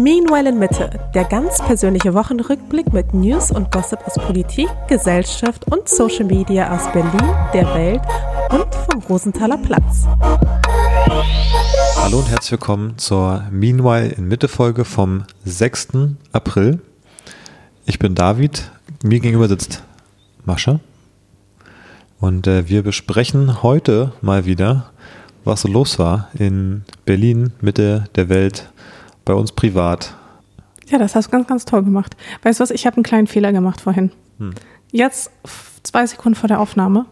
Meanwhile in Mitte, der ganz persönliche Wochenrückblick mit News und Gossip aus Politik, Gesellschaft und Social Media aus Berlin, der Welt und vom Rosenthaler Platz. Hallo und herzlich willkommen zur Meanwhile in Mitte Folge vom 6. April. Ich bin David, mir gegenüber sitzt Mascha und äh, wir besprechen heute mal wieder, was so los war in Berlin, Mitte der Welt, bei uns privat. Ja, das hast du ganz, ganz toll gemacht. Weißt du was, ich habe einen kleinen Fehler gemacht vorhin. Hm. Jetzt, zwei Sekunden vor der Aufnahme.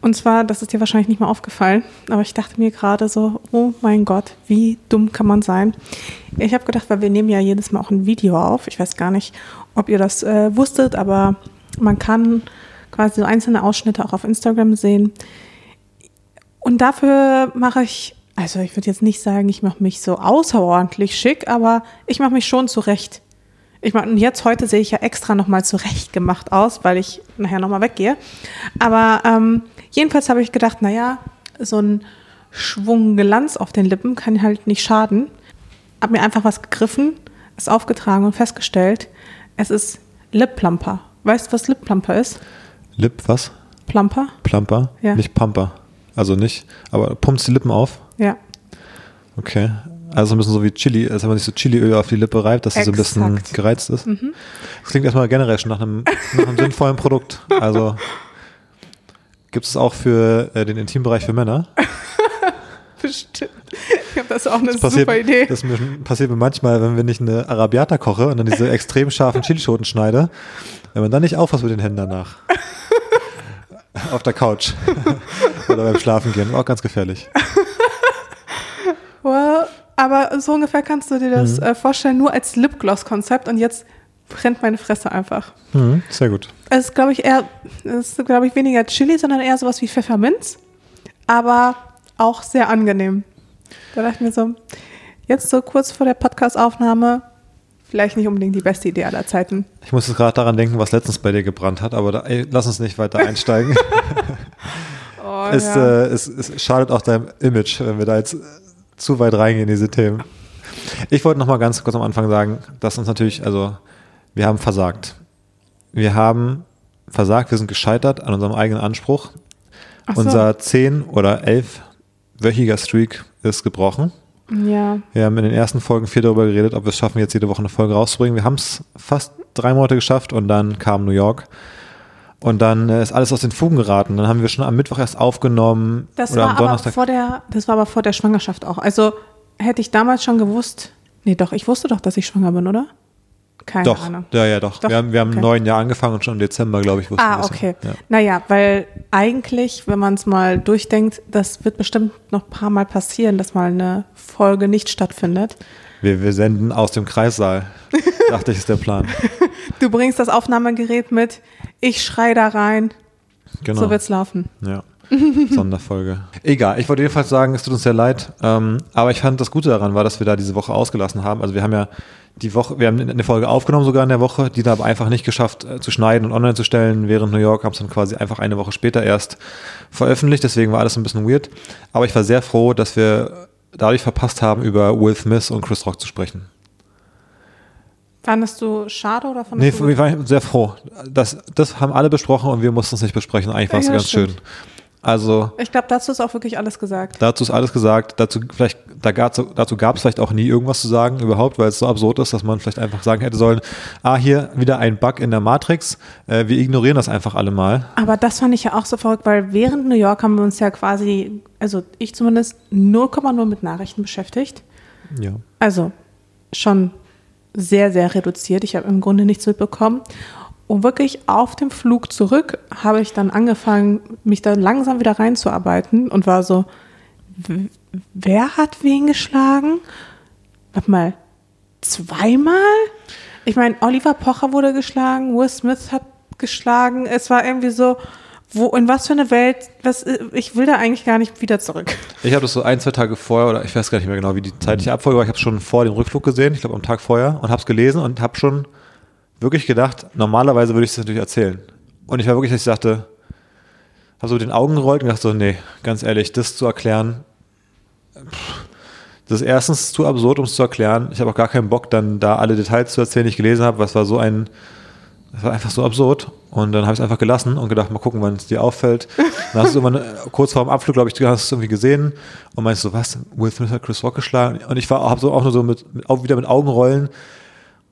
Und zwar, das ist dir wahrscheinlich nicht mal aufgefallen, aber ich dachte mir gerade so, oh mein Gott, wie dumm kann man sein? Ich habe gedacht, weil wir nehmen ja jedes Mal auch ein Video auf. Ich weiß gar nicht, ob ihr das äh, wusstet, aber man kann quasi so einzelne Ausschnitte auch auf Instagram sehen. Und dafür mache ich also ich würde jetzt nicht sagen, ich mache mich so außerordentlich schick, aber ich mache mich schon zurecht. Ich meine, jetzt heute sehe ich ja extra nochmal zurecht gemacht aus, weil ich nachher nochmal weggehe. Aber ähm, jedenfalls habe ich gedacht, naja, so ein Schwung Glanz auf den Lippen kann halt nicht schaden. Habe mir einfach was gegriffen, es aufgetragen und festgestellt, es ist Lip Plumper. Weißt du, was Lip Plumper ist? Lip was? Plumper. Plumper? Ja. Nicht Pumper. Also nicht, aber pumpst die Lippen auf? Ja. Okay. Also ein bisschen so wie Chili, als wenn man sich so Chiliöl auf die Lippe reibt, dass sie so ein bisschen gereizt ist. Mhm. Das klingt erstmal generell schon nach einem, nach einem sinnvollen Produkt. Also gibt es auch für äh, den Intimbereich für Männer? Bestimmt. Ich habe das auch eine das passiert, super Idee. Das passiert mir manchmal, wenn wir nicht eine Arabiata koche und dann diese extrem scharfen Chilischoten schneide, wenn man dann nicht aufpasst mit den Händen danach. Auf der Couch. Oder beim Schlafen gehen. Auch ganz gefährlich. Well, aber so ungefähr kannst du dir das mhm. äh, vorstellen, nur als Lipgloss-Konzept und jetzt brennt meine Fresse einfach. Mhm, sehr gut. Es ist, glaube ich, eher, es ist, glaube ich, weniger Chili, sondern eher sowas wie Pfefferminz. Aber auch sehr angenehm. Da dachte ich mir so, jetzt so kurz vor der Podcast-Aufnahme, vielleicht nicht unbedingt die beste Idee aller Zeiten. Ich muss jetzt gerade daran denken, was letztens bei dir gebrannt hat, aber da, ey, lass uns nicht weiter einsteigen. oh, es, ja. äh, es, es, schadet auch deinem Image, wenn wir da jetzt zu weit reingehen in diese Themen. Ich wollte noch mal ganz kurz am Anfang sagen, dass uns natürlich, also wir haben versagt. Wir haben versagt, wir sind gescheitert an unserem eigenen Anspruch. So. Unser zehn oder elfwöchiger Streak ist gebrochen. Ja. Wir haben in den ersten Folgen viel darüber geredet, ob wir es schaffen, jetzt jede Woche eine Folge rauszubringen. Wir haben es fast drei Monate geschafft und dann kam New York. Und dann äh, ist alles aus den Fugen geraten. Dann haben wir schon am Mittwoch erst aufgenommen. Das oder war am Donnerstag. Aber vor der, das war aber vor der Schwangerschaft auch. Also hätte ich damals schon gewusst. Nee, doch, ich wusste doch, dass ich schwanger bin, oder? Keine doch, Ahnung. Ja, ja, doch. doch? Wir haben, wir haben okay. im neuen Jahr angefangen und schon im Dezember, glaube ich, wussten wir Ah, okay. Ja. Naja, weil eigentlich, wenn man es mal durchdenkt, das wird bestimmt noch ein paar Mal passieren, dass mal eine Folge nicht stattfindet. Wir, wir senden aus dem Kreissaal, dachte ich, ist der Plan. Du bringst das Aufnahmegerät mit, ich schrei da rein. Genau. So wird's laufen. Ja. Sonderfolge. Egal, ich wollte jedenfalls sagen, es tut uns sehr leid. Ähm, aber ich fand das Gute daran war, dass wir da diese Woche ausgelassen haben. Also wir haben ja die Woche, wir haben eine Folge aufgenommen sogar in der Woche, die da aber einfach nicht geschafft äh, zu schneiden und online zu stellen. Während New York haben es dann quasi einfach eine Woche später erst veröffentlicht. Deswegen war alles ein bisschen weird. Aber ich war sehr froh, dass wir dadurch verpasst haben, über Will Smith und Chris Rock zu sprechen. Fandest du schade oder fandest nee, du? Nee, ich war sehr froh. Das, das haben alle besprochen und wir mussten es nicht besprechen. Eigentlich war es ja, ganz stimmt. schön. Also. Ich glaube, dazu ist auch wirklich alles gesagt. Dazu ist alles gesagt. Dazu vielleicht, da gab, dazu gab es vielleicht auch nie irgendwas zu sagen überhaupt, weil es so absurd ist, dass man vielleicht einfach sagen hätte sollen, ah, hier wieder ein Bug in der Matrix. Äh, wir ignorieren das einfach alle mal. Aber das fand ich ja auch so verrückt, weil während New York haben wir uns ja quasi, also ich zumindest 0,0 mit Nachrichten beschäftigt. Ja. Also schon sehr, sehr reduziert. Ich habe im Grunde nichts mitbekommen. Und wirklich auf dem Flug zurück habe ich dann angefangen, mich da langsam wieder reinzuarbeiten und war so, wer hat wen geschlagen? Warte mal, zweimal? Ich meine, Oliver Pocher wurde geschlagen, Will Smith hat geschlagen. Es war irgendwie so, wo, in was für eine Welt, was, ich will da eigentlich gar nicht wieder zurück. Ich habe das so ein, zwei Tage vorher, oder ich weiß gar nicht mehr genau, wie die zeitliche Abfolge war, ich habe es schon vor dem Rückflug gesehen, ich glaube am Tag vorher, und habe es gelesen und habe schon wirklich gedacht, normalerweise würde ich es natürlich erzählen. Und ich war wirklich, dass ich sagte, habe so mit den Augen gerollt und dachte so, nee, ganz ehrlich, das zu erklären, Das ist erstens zu absurd, um es zu erklären. Ich habe auch gar keinen Bock, dann da alle Details zu erzählen, die ich gelesen habe. Was war so ein, das war einfach so absurd. Und dann habe ich es einfach gelassen und gedacht, mal gucken, wann es dir auffällt. Dann hast du immer kurz vor dem Abflug, glaube ich, du hast es irgendwie gesehen und meinst so, was? Will Smith hat Chris Rock geschlagen? Und ich war habe so auch nur so mit, mit auch wieder mit Augenrollen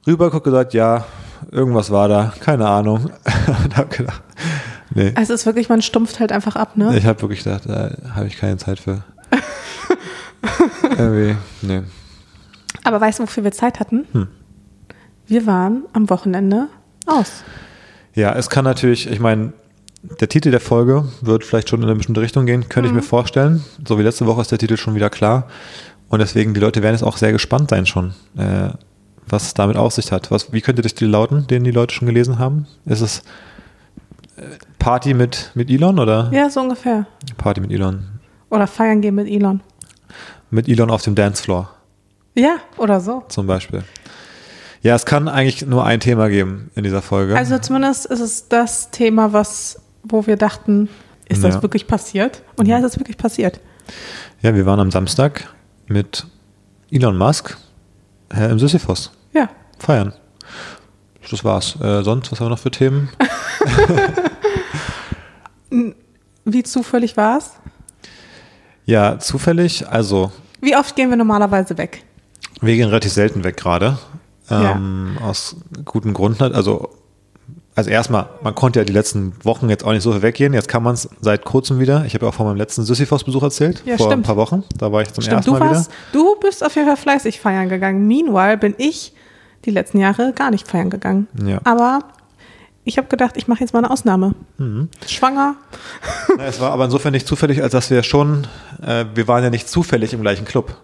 rüber guckt gesagt, ja, irgendwas war da, keine Ahnung. und habe gedacht, nee. Also es ist wirklich, man stumpft halt einfach ab, ne? Ich habe wirklich gedacht, da habe ich keine Zeit für. Irgendwie, nee. Aber weißt du, wofür wir Zeit hatten? Hm. Wir waren am Wochenende aus. Ja, es kann natürlich, ich meine, der Titel der Folge wird vielleicht schon in eine bestimmte Richtung gehen, könnte mhm. ich mir vorstellen. So wie letzte Woche ist der Titel schon wieder klar. Und deswegen, die Leute werden jetzt auch sehr gespannt sein schon, äh, was es damit auf sich hat. Was, wie könnte das Titel lauten, den die Leute schon gelesen haben? Ist es äh, Party mit, mit Elon oder? Ja, so ungefähr. Party mit Elon. Oder feiern gehen mit Elon. Mit Elon auf dem Dancefloor. Ja, oder so. Zum Beispiel. Ja, es kann eigentlich nur ein Thema geben in dieser Folge. Also zumindest ist es das Thema, was, wo wir dachten, ist das ja. wirklich passiert? Und ja, es ist wirklich passiert. Ja, wir waren am Samstag mit Elon Musk äh, im Sisyphos. Ja. Feiern. Das war's. Äh, sonst, was haben wir noch für Themen? Wie zufällig war's? Ja, zufällig, also. Wie oft gehen wir normalerweise weg? Wir gehen relativ selten weg gerade. Ähm, ja. Aus gutem Grund. Also, also erstmal, man konnte ja die letzten Wochen jetzt auch nicht so viel weggehen. Jetzt kann man es seit kurzem wieder. Ich habe ja auch von meinem letzten Sisyphos-Besuch erzählt. Ja, vor stimmt. ein paar Wochen. Da war ich zum stimmt. ersten Mal du warst, wieder. Du bist auf jeden Fall fleißig feiern gegangen. Meanwhile bin ich die letzten Jahre gar nicht feiern gegangen. Ja. Aber ich habe gedacht, ich mache jetzt mal eine Ausnahme. Mhm. Schwanger. Na, es war aber insofern nicht zufällig, als dass wir schon, äh, wir waren ja nicht zufällig im gleichen Club.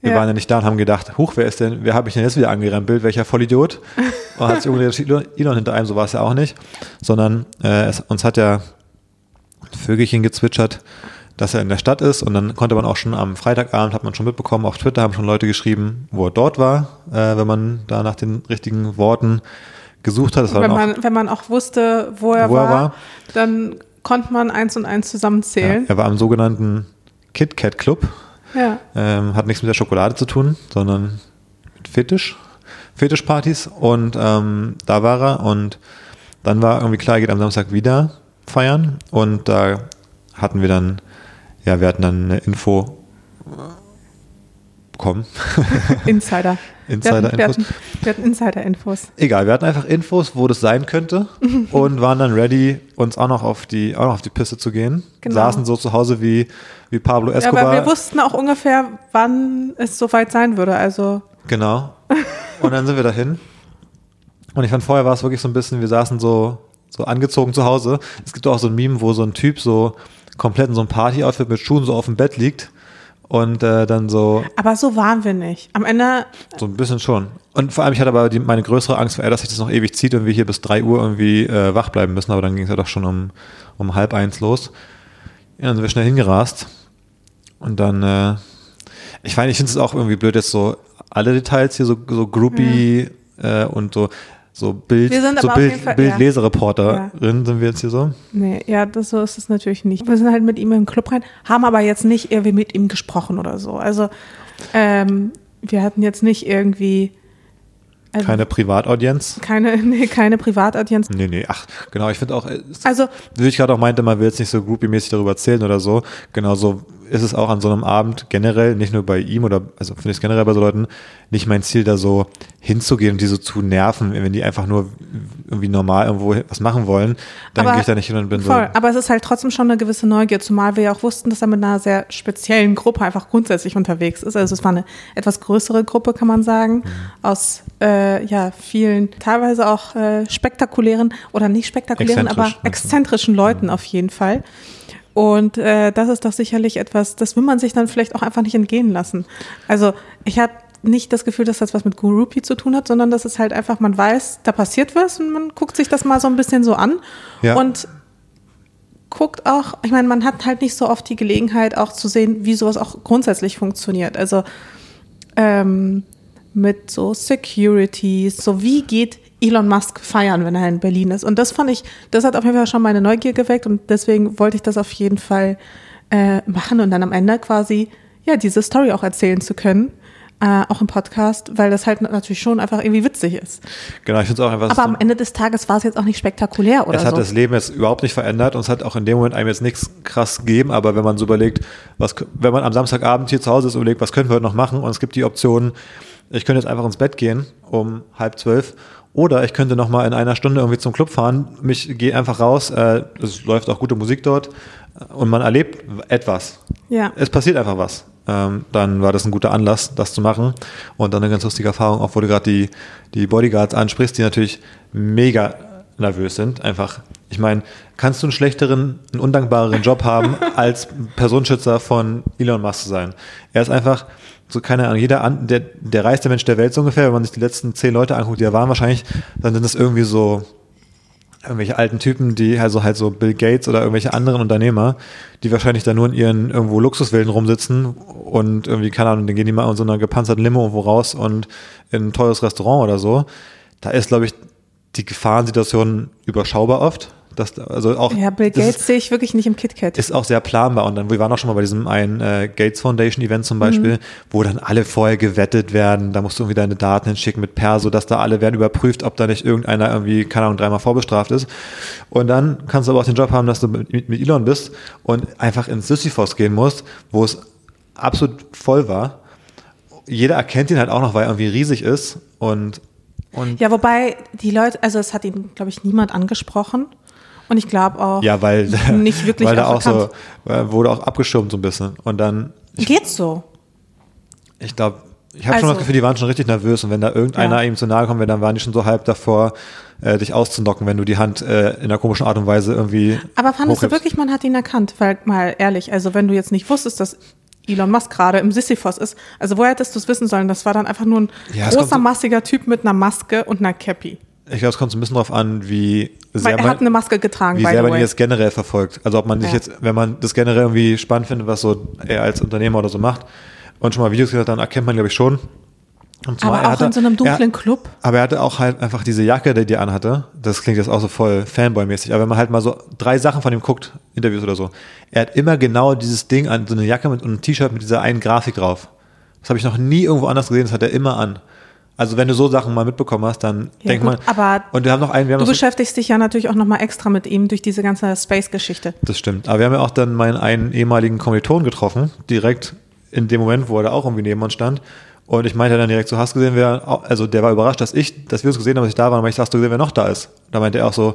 Wir ja. waren ja nicht da und haben gedacht, huch, wer ist denn, wer habe ich denn jetzt wieder angerempelt, welcher Vollidiot? Und hat sich irgendwie Elon hinter einem, so war es ja auch nicht. Sondern äh, es, uns hat ja Vögelchen gezwitschert, dass er in der Stadt ist und dann konnte man auch schon am Freitagabend, hat man schon mitbekommen, auf Twitter haben schon Leute geschrieben, wo er dort war, äh, wenn man da nach den richtigen Worten gesucht hat. wenn, man, wenn man auch wusste, wo er, wo war, er war, dann konnte man eins und eins zusammenzählen. Ja, er war am sogenannten Kit Kat Club. Ja. Ähm, hat nichts mit der Schokolade zu tun, sondern mit Fetisch, Fetischpartys. Und ähm, da war er und dann war irgendwie klar, er geht am Samstag wieder feiern. Und da hatten wir dann, ja, wir hatten dann eine Info bekommen. Insider. Insider-Infos. Wir, hatten, wir hatten Insider-Infos. Egal, wir hatten einfach Infos, wo das sein könnte und waren dann ready, uns auch noch auf die, auch noch auf die Piste zu gehen. Genau. Saßen so zu Hause wie, wie Pablo Escobar. Ja, aber wir wussten auch ungefähr, wann es soweit sein würde. Also. Genau. Und dann sind wir dahin. Und ich fand vorher war es wirklich so ein bisschen, wir saßen so, so angezogen zu Hause. Es gibt auch so ein Meme, wo so ein Typ so komplett in so einem Party-Outfit mit Schuhen so auf dem Bett liegt und äh, dann so. Aber so waren wir nicht. Am Ende. So ein bisschen schon. Und vor allem, ich hatte aber die, meine größere Angst war eher, dass sich das noch ewig zieht und wir hier bis drei Uhr irgendwie äh, wach bleiben müssen. Aber dann ging es ja doch schon um, um halb eins los. Ja, dann sind wir schnell hingerast. Und dann, äh, ich meine, ich finde es auch irgendwie blöd, jetzt so alle Details hier so, so groupie ja. äh, und so so Bild, so Bild, Fall, Bildlesereporterin ja. sind wir jetzt hier so? Nee, ja, das, so ist es natürlich nicht. Wir sind halt mit ihm im Club rein, haben aber jetzt nicht irgendwie mit ihm gesprochen oder so. Also ähm, wir hatten jetzt nicht irgendwie also, keine Privataudienz? Keine, nee, keine Privataudienz. Nee, nee, ach, genau, ich finde auch, also, wie ich gerade auch meinte, man will jetzt nicht so groupie-mäßig darüber erzählen oder so. Genau so ist es auch an so einem Abend generell, nicht nur bei ihm oder, also finde ich es generell bei so Leuten, nicht mein Ziel, da so hinzugehen und die so zu nerven, wenn die einfach nur irgendwie normal irgendwo was machen wollen, dann gehe ich da nicht hin und bin voll, so. Aber es ist halt trotzdem schon eine gewisse Neugier, zumal wir ja auch wussten, dass er mit einer sehr speziellen Gruppe einfach grundsätzlich unterwegs ist. Also es war eine etwas größere Gruppe, kann man sagen, mhm. aus äh, ja vielen, teilweise auch äh, spektakulären oder nicht spektakulären, aber exzentrischen Leuten mhm. auf jeden Fall. Und äh, das ist doch sicherlich etwas, das will man sich dann vielleicht auch einfach nicht entgehen lassen. Also ich habe nicht das Gefühl, dass das was mit Groupie zu tun hat, sondern dass es halt einfach, man weiß, da passiert was und man guckt sich das mal so ein bisschen so an ja. und guckt auch, ich meine, man hat halt nicht so oft die Gelegenheit auch zu sehen, wie sowas auch grundsätzlich funktioniert. Also ähm, mit so Securities, so wie geht Elon Musk feiern, wenn er in Berlin ist. Und das fand ich, das hat auf jeden Fall schon meine Neugier geweckt und deswegen wollte ich das auf jeden Fall äh, machen und dann am Ende quasi ja diese Story auch erzählen zu können. äh, auch im Podcast, weil das halt natürlich schon einfach irgendwie witzig ist. Genau, ich finde es auch einfach. Aber am Ende des Tages war es jetzt auch nicht spektakulär oder es hat so. das Leben jetzt überhaupt nicht verändert und es hat auch in dem Moment einem jetzt nichts krass gegeben, aber wenn man so überlegt, was, wenn man am Samstagabend hier zu Hause ist und überlegt, was können wir heute noch machen und es gibt die Option, ich könnte jetzt einfach ins Bett gehen um halb zwölf oder ich könnte noch mal in einer Stunde irgendwie zum Club fahren, mich gehe einfach raus, äh, es läuft auch gute Musik dort und man erlebt etwas. Ja. Es passiert einfach was. Ähm, dann war das ein guter Anlass, das zu machen. Und dann eine ganz lustige Erfahrung, auch wo du gerade die, die Bodyguards ansprichst, die natürlich mega nervös sind. Einfach, ich meine, kannst du einen schlechteren, einen undankbareren Job haben, als Personenschützer von Elon Musk zu sein? Er ist einfach, so keine Ahnung, jeder, an, der, der reichste Mensch der Welt so ungefähr, wenn man sich die letzten zehn Leute anguckt, die da waren wahrscheinlich, dann sind das irgendwie so irgendwelche alten Typen, die also halt so Bill Gates oder irgendwelche anderen Unternehmer, die wahrscheinlich da nur in ihren irgendwo Luxuswillen rumsitzen und irgendwie, keine Ahnung, dann gehen die mal in so einer gepanzerten Limo irgendwo raus und in ein teures Restaurant oder so. Da ist, glaube ich, die Gefahrensituation überschaubar oft. Das, also auch, ja, Bill Gates sehe ich wirklich nicht im KitKat. Ist auch sehr planbar. Und dann, wir waren auch schon mal bei diesem einen äh, Gates Foundation Event zum Beispiel, mhm. wo dann alle vorher gewettet werden. Da musst du irgendwie deine Daten hinschicken mit Perso, dass da alle werden überprüft, ob da nicht irgendeiner irgendwie, keine Ahnung, dreimal vorbestraft ist. Und dann kannst du aber auch den Job haben, dass du mit, mit Elon bist und einfach ins Sisyphos gehen musst, wo es absolut voll war. Jeder erkennt ihn halt auch noch, weil er irgendwie riesig ist und und ja, wobei die Leute, also es hat ihn, glaube ich, niemand angesprochen. Und ich glaube auch ja, weil, nicht wirklich weil da auch so äh, wurde auch abgeschirmt so ein bisschen. Und dann ich, geht's so. Ich glaube, ich habe also, schon das Gefühl, die waren schon richtig nervös und wenn da irgendeiner ja. ihm zu nahe kommt, dann waren die schon so halb davor, äh, dich auszunocken, wenn du die Hand äh, in einer komischen Art und Weise irgendwie. Aber fandest du wirklich, man hat ihn erkannt? Weil mal ehrlich, also wenn du jetzt nicht wusstest, dass Elon Musk gerade im Sisyphos ist, also woher hättest du es wissen sollen? Das war dann einfach nur ein ja, großer, massiger Typ mit einer Maske und einer Cappy. Ich glaube, es kommt so ein bisschen darauf an, wie sehr Weil er hat eine Maske getragen. Wie sehr man ihn jetzt generell verfolgt. Also ob man sich ja. jetzt, wenn man das generell irgendwie spannend findet, was so er als Unternehmer oder so macht und schon mal Videos gesehen hat, dann erkennt man, glaube ich, schon. aber auch hatte, in so einem dunklen er, Club. Aber er hatte auch halt einfach diese Jacke, die er anhatte. Das klingt jetzt auch so voll Fanboy-mäßig. Aber wenn man halt mal so drei Sachen von ihm guckt, Interviews oder so, er hat immer genau dieses Ding an, so eine Jacke mit und ein T-Shirt mit dieser einen Grafik drauf. Das habe ich noch nie irgendwo anders gesehen, das hat er immer an. Also wenn du so Sachen mal mitbekommen hast, dann ja, denk gut, mal. Aber und wir haben noch einen. Wir haben du beschäftigst dich ja natürlich auch noch mal extra mit ihm durch diese ganze Space-Geschichte. Das stimmt. Aber wir haben ja auch dann meinen einen ehemaligen Kommilitonen getroffen, direkt in dem Moment, wo er da auch irgendwie neben uns stand. Und ich meinte dann direkt, so hast du gesehen, wer, also der war überrascht, dass ich, dass wir uns gesehen haben, dass ich da war, und ich hast du gesehen, wer noch da ist. Da meinte er auch so,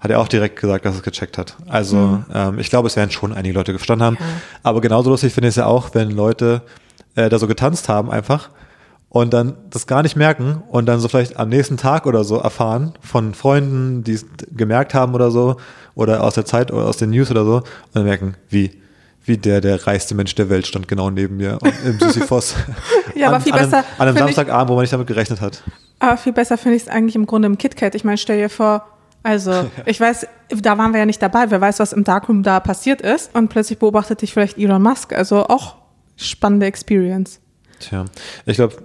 hat er auch direkt gesagt, dass er es gecheckt hat. Also mhm. ähm, ich glaube, es werden schon einige Leute gestanden haben. Ja. Aber genauso lustig finde ich es ja auch, wenn Leute äh, da so getanzt haben einfach und dann das gar nicht merken und dann so vielleicht am nächsten Tag oder so erfahren von Freunden, die es gemerkt haben oder so oder aus der Zeit oder aus den News oder so und dann merken, wie wie der der reichste Mensch der Welt stand genau neben mir im Sisyphos. ja, aber an, viel besser. An einem, an einem Samstagabend, wo man nicht damit gerechnet hat. Aber viel besser finde ich es eigentlich im Grunde im KitKat. Ich meine, stell dir vor, also, ich weiß, da waren wir ja nicht dabei. Wer weiß, was im Darkroom da passiert ist. Und plötzlich beobachtet dich vielleicht Elon Musk. Also auch spannende Experience. Tja, ich glaube,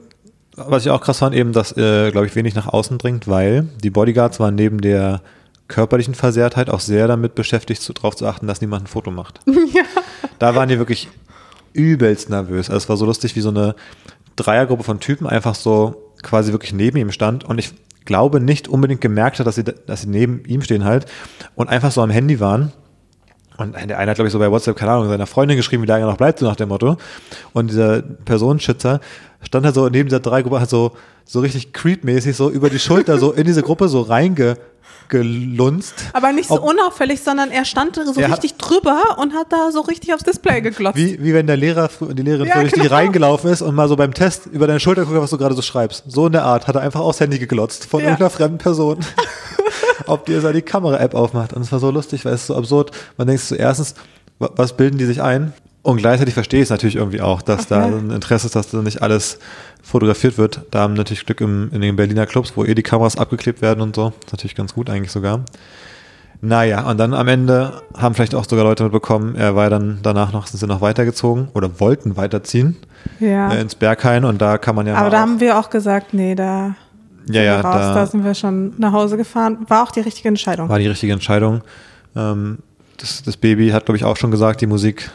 was ich auch krass fand, eben, dass, äh, glaube ich, wenig nach außen dringt, weil die Bodyguards waren neben der körperlichen Versehrtheit auch sehr damit beschäftigt, zu, darauf zu achten, dass niemand ein Foto macht. Ja. Da waren die wirklich übelst nervös. Also es war so lustig, wie so eine Dreiergruppe von Typen einfach so quasi wirklich neben ihm stand und ich glaube nicht unbedingt gemerkt hat, dass sie, dass sie neben ihm stehen halt und einfach so am Handy waren. Und der eine hat, glaube ich, so bei WhatsApp, keine Ahnung, seiner Freundin geschrieben, wie lange er noch bleibt, so nach dem Motto. Und dieser Personenschützer stand halt so neben dieser drei Gruppe halt so, so richtig creepmäßig so über die Schulter so in diese Gruppe so reingelunzt. Aber nicht so Ob, unauffällig, sondern er stand so richtig hat, drüber und hat da so richtig aufs Display geglotzt. Wie, wie wenn der Lehrer und die Lehrerin ja, so richtig genau. reingelaufen ist und mal so beim Test über deine Schulter guckt, was du gerade so schreibst. So in der Art hat er einfach aufs Handy geglotzt von ja. irgendeiner fremden Person. Ob die jetzt die Kamera-App aufmacht. Und es war so lustig, weil es so absurd. Man denkt so erstens, was bilden die sich ein? Und gleichzeitig verstehe ich es natürlich irgendwie auch, dass okay. da ein Interesse ist, dass da nicht alles fotografiert wird. Da haben natürlich Glück im, in den Berliner Clubs, wo eh die Kameras abgeklebt werden und so. Das ist natürlich ganz gut eigentlich sogar. Naja, und dann am Ende haben vielleicht auch sogar Leute mitbekommen, er war dann danach noch, sind sie noch weitergezogen oder wollten weiterziehen ja. äh, ins Berghain und da kann man ja. Aber da haben wir auch gesagt, nee, da, ja, ja, raus, da, da, sind wir schon nach Hause gefahren. War auch die richtige Entscheidung. War die richtige Entscheidung. Ähm, das, das Baby hat, glaube ich, auch schon gesagt, die Musik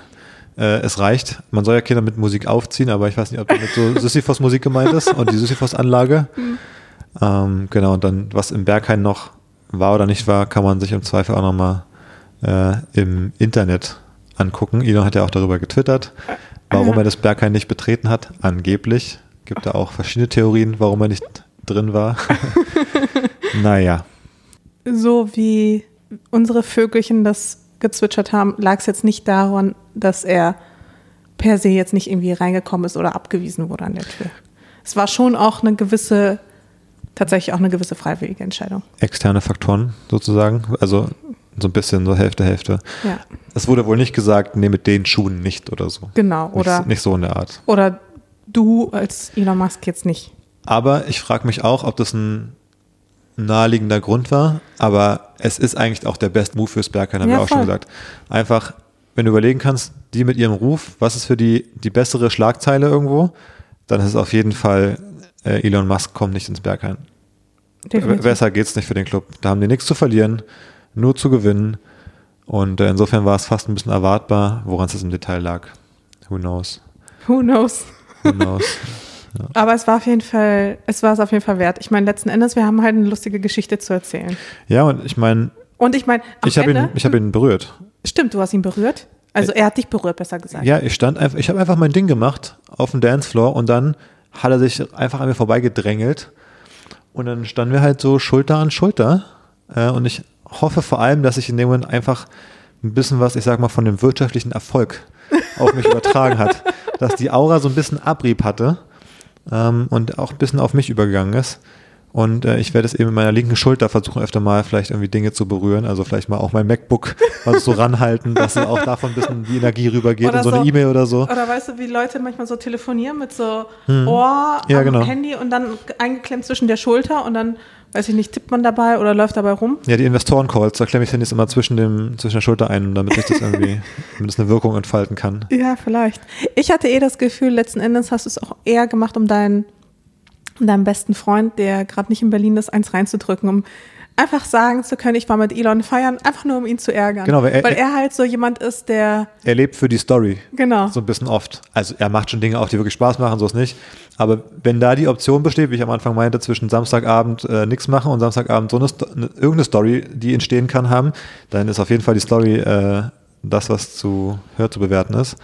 äh, es reicht. Man soll ja Kinder mit Musik aufziehen, aber ich weiß nicht, ob damit so Sisyphos-Musik gemeint ist und die Sisyphos-Anlage. Mhm. Ähm, genau, und dann, was im Berghain noch war oder nicht war, kann man sich im Zweifel auch nochmal äh, im Internet angucken. Elon hat ja auch darüber getwittert, warum er das Berghain nicht betreten hat. Angeblich gibt da auch verschiedene Theorien, warum er nicht drin war. naja. So wie unsere Vögelchen das gezwitschert haben, lag es jetzt nicht daran, dass er per se jetzt nicht irgendwie reingekommen ist oder abgewiesen wurde an der Tür. Es war schon auch eine gewisse, tatsächlich auch eine gewisse freiwillige Entscheidung. Externe Faktoren sozusagen, also so ein bisschen so Hälfte, Hälfte. Ja. Es wurde wohl nicht gesagt, nee, mit den Schuhen nicht oder so. Genau, oder. Nicht, nicht so in der Art. Oder du als Elon Musk jetzt nicht. Aber ich frage mich auch, ob das ein naheliegender Grund war, aber es ist eigentlich auch der Best Move fürs Berghain, haben ja, wir auch voll. schon gesagt. Einfach, wenn du überlegen kannst, die mit ihrem Ruf, was ist für die die bessere Schlagzeile irgendwo, dann ist es auf jeden Fall äh, Elon Musk kommt nicht ins Berghain. Definitiv. Besser geht's nicht für den Club. Da haben die nichts zu verlieren, nur zu gewinnen. Und äh, insofern war es fast ein bisschen erwartbar, woran es im Detail lag. Who knows? Who knows? Who knows? Ja. Aber es war auf jeden Fall, es war es auf jeden Fall wert. Ich meine, letzten Endes, wir haben halt eine lustige Geschichte zu erzählen. Ja, und ich meine. Und ich meine, ich habe ihn, ich habe ihn berührt. Stimmt, du hast ihn berührt. Also er hat dich berührt, besser gesagt. Ja, ich stand einfach, ich habe einfach mein Ding gemacht auf dem Dancefloor und dann hat er sich einfach an mir vorbeigedrängelt und dann standen wir halt so Schulter an Schulter äh, und ich hoffe vor allem, dass ich in dem Moment einfach ein bisschen was, ich sag mal, von dem wirtschaftlichen Erfolg auf mich übertragen hat, dass die Aura so ein bisschen Abrieb hatte ähm, und auch ein bisschen auf mich übergegangen ist. Und äh, ich werde es eben mit meiner linken Schulter versuchen, öfter mal vielleicht irgendwie Dinge zu berühren. Also vielleicht mal auch mein MacBook mal so ranhalten, dass auch davon ein bisschen die Energie rübergeht oder in so, so eine E-Mail oder so. Oder weißt du, wie Leute manchmal so telefonieren mit so hm. Ohr ja, am genau. Handy und dann eingeklemmt zwischen der Schulter und dann weiß ich nicht, tippt man dabei oder läuft dabei rum? Ja, die Investoren-Calls, da klemme ich Handys immer zwischen, dem, zwischen der Schulter ein, damit ich das irgendwie, damit es eine Wirkung entfalten kann. Ja, vielleicht. Ich hatte eh das Gefühl, letzten Endes hast du es auch eher gemacht, um deinen, um deinem besten Freund, der gerade nicht in Berlin ist, eins reinzudrücken, um einfach sagen zu können, ich war mit Elon feiern, einfach nur um ihn zu ärgern. Genau, weil er, weil er halt so jemand ist, der. Er lebt für die Story. Genau. So ein bisschen oft. Also er macht schon Dinge auch, die wirklich Spaß machen, so ist nicht. Aber wenn da die Option besteht, wie ich am Anfang meinte, zwischen Samstagabend äh, nichts machen und Samstagabend so eine, eine, irgendeine Story, die entstehen kann, haben, dann ist auf jeden Fall die Story äh, das, was zu hört zu bewerten ist.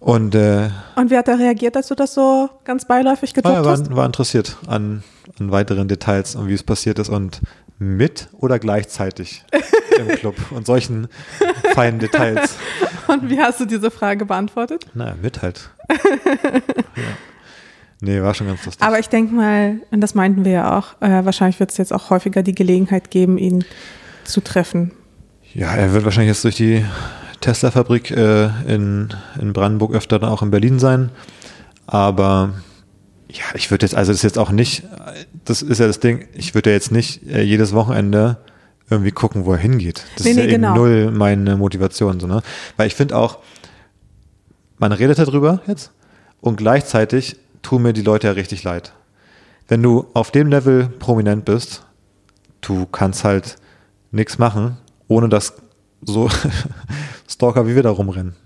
Und, äh, und wie hat er reagiert, als du das so ganz beiläufig gedruckt ah, war, hast? war interessiert an, an weiteren Details und wie es passiert ist und mit oder gleichzeitig im Club und solchen feinen Details. Und wie hast du diese Frage beantwortet? Naja, mit halt. ja. Nee, war schon ganz lustig. Aber ich denke mal, und das meinten wir ja auch, äh, wahrscheinlich wird es jetzt auch häufiger die Gelegenheit geben, ihn zu treffen. Ja, er wird wahrscheinlich jetzt durch die Tesla-Fabrik äh, in, in Brandenburg öfter dann auch in Berlin sein. Aber ja, ich würde jetzt, also das ist jetzt auch nicht, das ist ja das Ding, ich würde ja jetzt nicht äh, jedes Wochenende irgendwie gucken, wo er hingeht. Das nee, ist nee, ja genau. eben null meine Motivation. So, ne? Weil ich finde auch, man redet darüber jetzt und gleichzeitig tun mir die Leute ja richtig leid. Wenn du auf dem Level prominent bist, du kannst halt nichts machen, ohne dass so Stalker wie wir da rumrennen.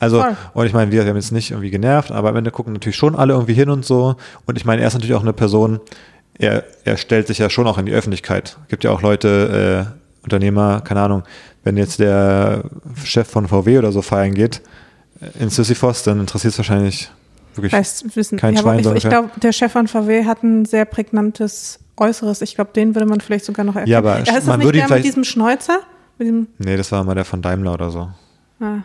Also, Voll. und ich meine, wir haben jetzt nicht irgendwie genervt, aber am Ende gucken natürlich schon alle irgendwie hin und so. Und ich meine, er ist natürlich auch eine Person, er, er stellt sich ja schon auch in die Öffentlichkeit. Gibt ja auch Leute, äh, Unternehmer, keine Ahnung, wenn jetzt der Chef von VW oder so feiern geht äh, in Sisyphos, dann interessiert es wahrscheinlich wirklich weißt, wissen, kein ja, Schwein. Ich, ich glaube, der Chef von VW hat ein sehr prägnantes Äußeres. Ich glaube, den würde man vielleicht sogar noch erkennen. Ja, aber ja, ist man das würde nicht der mit diesem Schnäuzer? Mit nee, das war mal der von Daimler oder so. Ah.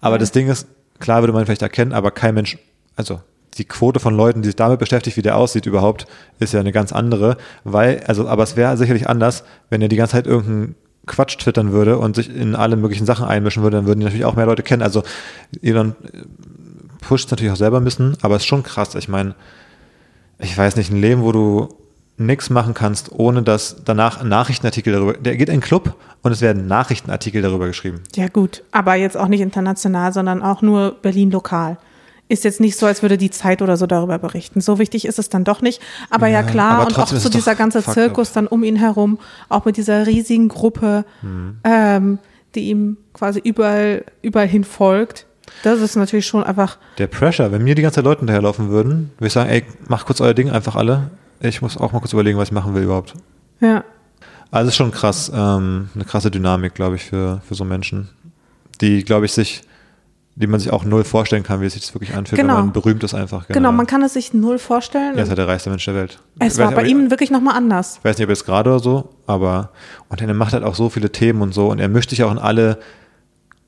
Aber ja. das Ding ist, klar würde man vielleicht erkennen, aber kein Mensch, also die Quote von Leuten, die sich damit beschäftigt, wie der aussieht überhaupt, ist ja eine ganz andere, weil, also, aber es wäre sicherlich anders, wenn er die ganze Zeit irgendeinen Quatsch twittern würde und sich in alle möglichen Sachen einmischen würde, dann würden die natürlich auch mehr Leute kennen. Also Elon pusht natürlich auch selber ein bisschen, aber es ist schon krass. Ich meine, ich weiß nicht, ein Leben, wo du nichts machen kannst, ohne dass danach ein Nachrichtenartikel darüber, der geht in den Club und es werden Nachrichtenartikel darüber geschrieben. Ja gut, aber jetzt auch nicht international, sondern auch nur Berlin lokal. Ist jetzt nicht so, als würde die Zeit oder so darüber berichten. So wichtig ist es dann doch nicht. Aber ja, ja klar, und auch so dieser ganze Zirkus dann um ihn herum, auch mit dieser riesigen Gruppe, mhm. ähm, die ihm quasi überall, überall hin folgt. Das ist natürlich schon einfach. Der Pressure, wenn mir die ganze Leute hinterherlaufen würden, würde ich sagen, ey, mach kurz euer Ding, einfach alle. Ich muss auch mal kurz überlegen, was ich machen will überhaupt. Ja. Also ist schon krass, ähm, eine krasse Dynamik, glaube ich, für, für so Menschen, die, glaube ich, sich, die man sich auch null vorstellen kann, wie es sich das wirklich anfühlt, Genau. wenn man berühmt ist einfach. Genau, man kann es sich null vorstellen. Er ist ja der reichste Mensch der Welt. es Ich war bei aber- ihm wirklich nochmal anders. Ich weiß nicht, ob jetzt gerade oder so, aber und er macht halt auch so viele Themen und so und er mischt sich auch in alle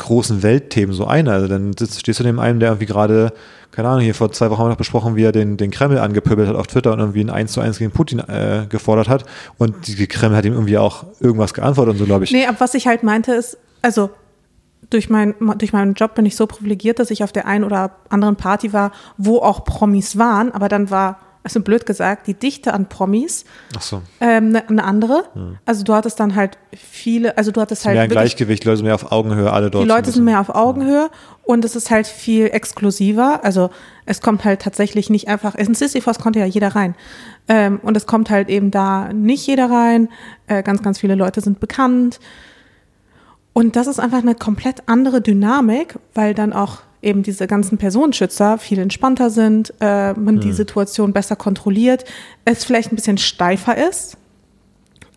großen Weltthemen so ein. Also dann stehst du neben einem, der irgendwie gerade, keine Ahnung, hier vor zwei Wochen haben wir noch besprochen, wie er den, den Kreml angepöbelt hat auf Twitter und irgendwie ein 1 zu 1 gegen Putin äh, gefordert hat. Und die Kreml hat ihm irgendwie auch irgendwas geantwortet und so, glaube ich. Nee, aber was ich halt meinte ist, also durch, mein, durch meinen Job bin ich so privilegiert, dass ich auf der einen oder anderen Party war, wo auch Promis waren, aber dann war, also blöd gesagt, die Dichte an Promis Ach so. ähm, eine, eine andere. Also du hattest dann halt viele, also du hattest halt Mehr ein Gleichgewicht, Leute sind mehr auf Augenhöhe, alle dort. die Leute sind mehr auf Augenhöhe und es ist halt viel exklusiver. Also es kommt halt tatsächlich nicht einfach, in Sisyphos konnte ja jeder rein. Ähm, und es kommt halt eben da nicht jeder rein. Äh, ganz, ganz viele Leute sind bekannt. Und das ist einfach eine komplett andere Dynamik, weil dann auch eben diese ganzen Personenschützer viel entspannter sind, äh, man die Situation besser kontrolliert, es vielleicht ein bisschen steifer ist.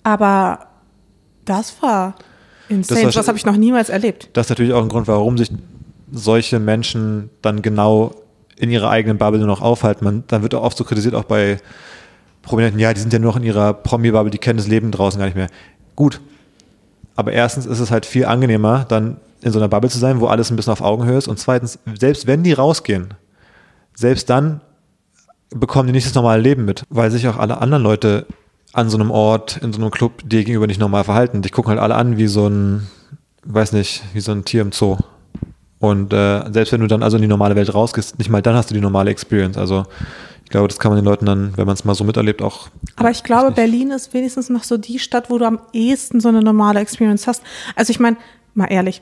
Aber das war insane. Das, schon- habe ich noch niemals erlebt. Das ist natürlich auch ein Grund, warum sich solche Menschen dann genau in ihrer eigenen Bubble nur noch aufhalten. Man, dann wird auch oft so kritisiert, auch bei Prominenten, ja, die sind ja nur noch in ihrer Promi-Bubble, die kennen das Leben draußen gar nicht mehr. Gut, aber erstens ist es halt viel angenehmer, dann in so einer Bubble zu sein, wo alles ein bisschen auf Augenhöhe ist. Und zweitens, selbst wenn die rausgehen, selbst dann bekommen die nicht das normale Leben mit, weil sich auch alle anderen Leute an so einem Ort, in so einem Club, dir gegenüber nicht normal verhalten. Die gucken halt alle an wie so ein, weiß nicht, wie so ein Tier im Zoo. Und äh, selbst wenn du dann also in die normale Welt rausgehst, nicht mal dann hast du die normale Experience. Also ich glaube, das kann man den Leuten dann, wenn man es mal so miterlebt, auch. Aber ich glaube, nicht. Berlin ist wenigstens noch so die Stadt, wo du am ehesten so eine normale Experience hast. Also ich meine, mal ehrlich,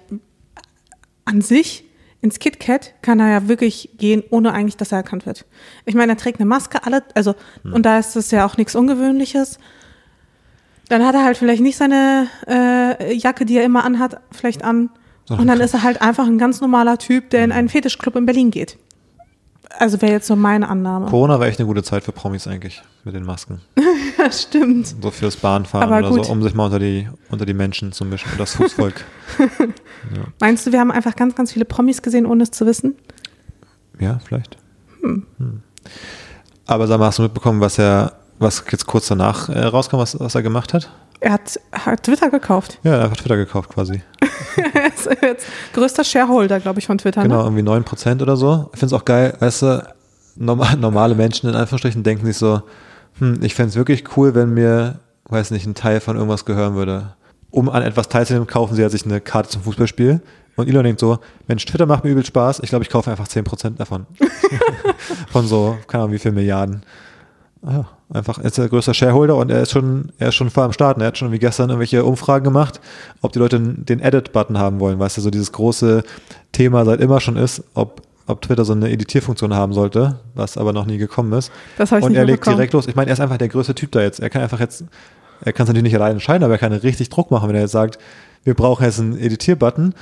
an sich ins KitKat kann er ja wirklich gehen, ohne eigentlich, dass er erkannt wird. Ich meine, er trägt eine Maske, alle, also, Hm. und da ist das ja auch nichts Ungewöhnliches. Dann hat er halt vielleicht nicht seine äh, Jacke, die er immer anhat, vielleicht an. Und dann ist er halt einfach ein ganz normaler Typ, der in einen Fetischclub in Berlin geht. Also wäre jetzt so meine Annahme. Corona war echt eine gute Zeit für Promis eigentlich mit den Masken. Ja, stimmt. So fürs Bahnfahren Aber oder gut. so, um sich mal unter die, unter die Menschen zu mischen und das Fußvolk. Meinst du, wir haben einfach ganz, ganz viele Promis gesehen, ohne es zu wissen? ja, vielleicht. Hm. Aber sag mal, hast du mitbekommen, was er, was jetzt kurz danach äh, rauskam, was, was er gemacht hat? Er hat, hat Twitter gekauft. Ja, er hat Twitter gekauft quasi. er ist jetzt größter Shareholder, glaube ich, von Twitter. Genau, Ne? irgendwie 9% oder so. Ich finde es auch geil, weißt du, normal, normale Menschen in Anführungsstrichen denken sich so, hm, ich fände es wirklich cool, wenn mir, weiß nicht, ein Teil von irgendwas gehören würde. Um an etwas teilzunehmen, kaufen sie ja sich eine Karte zum Fußballspiel. Und Elon denkt so, Mensch, Twitter macht mir übel Spaß, ich glaube, ich kaufe einfach 10% davon. von so, keine Ahnung, wie viel Milliarden. Ah, einfach, er ist der größte Shareholder und er ist schon, er ist schon voll am Start. Er hat schon wie gestern irgendwelche Umfragen gemacht, ob die Leute den Edit-Button haben wollen, weißt du, so dieses große Thema seit immer schon ist, ob, ob Twitter so eine Editierfunktion haben sollte, was aber noch nie gekommen ist. Das habe ich und er legt direkt los. Ich meine, er ist einfach der größte Typ da jetzt. Er kann einfach jetzt, er kann es natürlich nicht alleine entscheiden, aber er kann richtig Druck machen, wenn er jetzt sagt, wir brauchen jetzt einen Editierbutton,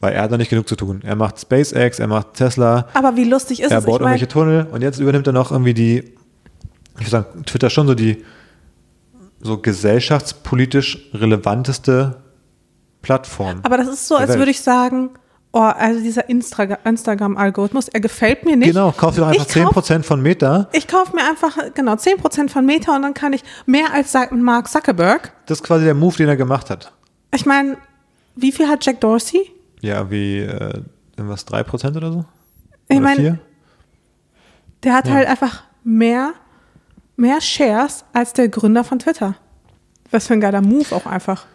weil er hat da nicht genug zu tun. Er macht SpaceX, er macht Tesla, Aber wie lustig ist er es? baut Ich mein, irgendwelche Tunnel und jetzt übernimmt er noch irgendwie die, ich würde sagen, Twitter schon so die so gesellschaftspolitisch relevanteste Plattform. aber das ist so, als Welt. würde ich sagen, oh, also dieser Instagram-Algorithmus, er gefällt mir nicht. genau, kauf dir doch einfach Ich kauf- 10% von Meta. Ich kaufe mir einfach, genau, 10% von Meta und dann kann ich mehr als Mark Zuckerberg. Das ist quasi der Move, den er gemacht hat. Ich meine, wie viel hat Jack Dorsey? Ja, wie äh, irgendwas 3% oder so? Ich Oder meine, der hat Ja. halt einfach mehr, mehr Shares als der Gründer von Twitter. Was für ein geiler Move auch einfach.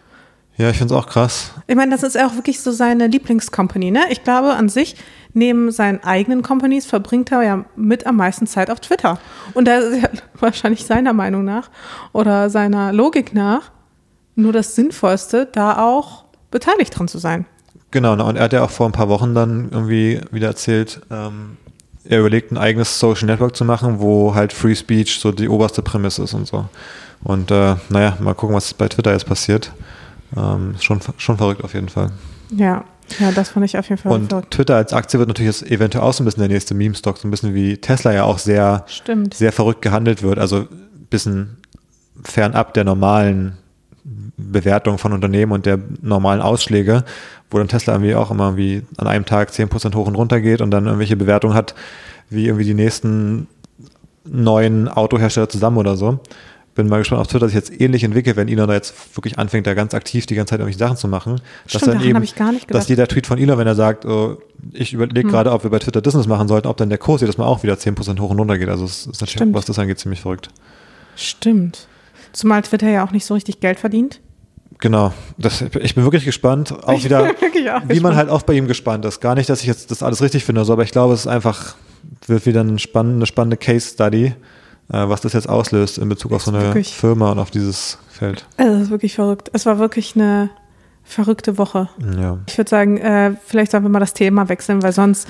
Ja, ich finde es auch krass. Ich meine, das ist auch wirklich so seine Lieblingscompany, ne? Ich glaube, an sich, neben seinen eigenen Companies verbringt er ja mit am meisten Zeit auf Twitter. Und da ist ja wahrscheinlich seiner Meinung nach oder seiner Logik nach nur das Sinnvollste, da auch beteiligt dran zu sein. Genau, ne, und er hat ja auch vor ein paar Wochen dann irgendwie wieder erzählt, ähm, er überlegt, ein eigenes Social Network zu machen, wo halt Free Speech so die oberste Prämisse ist und so. Und äh, naja, mal gucken, was bei Twitter jetzt passiert. Ähm, schon, schon verrückt auf jeden Fall. Ja, ja, das fand ich auf jeden Fall Und verrückt. Twitter als Aktie wird natürlich jetzt eventuell auch so ein bisschen der nächste Meme-Stock, so ein bisschen wie Tesla ja auch sehr, Stimmt. sehr verrückt gehandelt wird. Also ein bisschen fernab der normalen Bewertung von Unternehmen und der normalen Ausschläge, wo dann Tesla irgendwie auch immer wie an einem Tag 10% hoch und runter geht und dann irgendwelche Bewertungen hat, wie irgendwie die nächsten neuen Autohersteller zusammen oder so. Bin mal gespannt, ob Twitter sich jetzt ähnlich entwickelt, wenn Elon da jetzt wirklich anfängt, da ganz aktiv die ganze Zeit irgendwelche Sachen zu machen. dass Stimmt, dann daran eben, hab ich gar nicht gedacht. dass jeder Tweet von Elon, wenn er sagt, oh, ich überlege Hm. gerade, ob wir bei Twitter Business machen sollten, ob dann der Kurs jedes Mal auch wieder 10% hoch und runter geht. Also es ist natürlich, Stimmt. was das angeht, ziemlich verrückt. Stimmt. Zumal Twitter ja auch nicht so richtig Geld verdient. Genau, das, ich bin wirklich gespannt, auch wieder, auch wie man halt auch bei ihm gespannt ist. Gar nicht, dass ich jetzt das alles richtig finde, so, aber ich glaube, es ist einfach, wird wieder eine spannende, spannende Case Study, was das jetzt auslöst in Bezug auf so eine Firma und auf dieses Feld. Also, es ist wirklich verrückt. Es war wirklich eine verrückte Woche. Ja. Ich würde sagen, äh, vielleicht sollten wir mal das Thema wechseln, weil sonst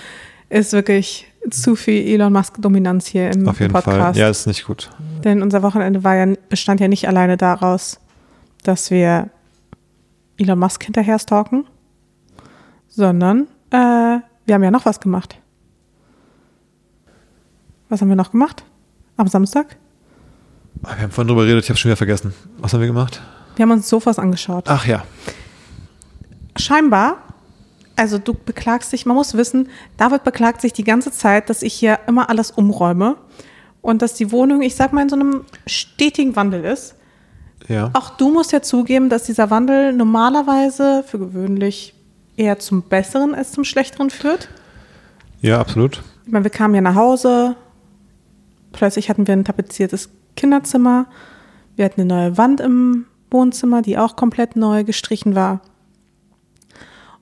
ist wirklich zu viel Elon Musk-Dominanz hier im Auf jeden Podcast. Fall. Ja, ist nicht gut. Denn unser Wochenende war ja, bestand ja nicht alleine daraus, dass wir Elon Musk hinterher stalken, sondern äh, wir haben ja noch was gemacht. Was haben wir noch gemacht? Am Samstag? Ah, Wir haben vorhin drüber geredet, ich habe schon wieder vergessen. Was haben wir gemacht? Wir haben uns Sofas angeschaut. Ach ja. scheinbar, also du beklagst dich, man muss wissen, David beklagt sich die ganze Zeit, dass ich hier immer alles umräume und dass die Wohnung, ich sag mal, in so einem stetigen Wandel ist. Ja. Auch du musst ja zugeben, dass dieser Wandel normalerweise für gewöhnlich eher zum Besseren als zum Schlechteren führt. Ja, absolut. Ich meine, wir kamen ja nach Hause, plötzlich hatten wir ein tapeziertes Kinderzimmer, wir hatten eine neue Wand im Wohnzimmer, die auch komplett neu gestrichen war.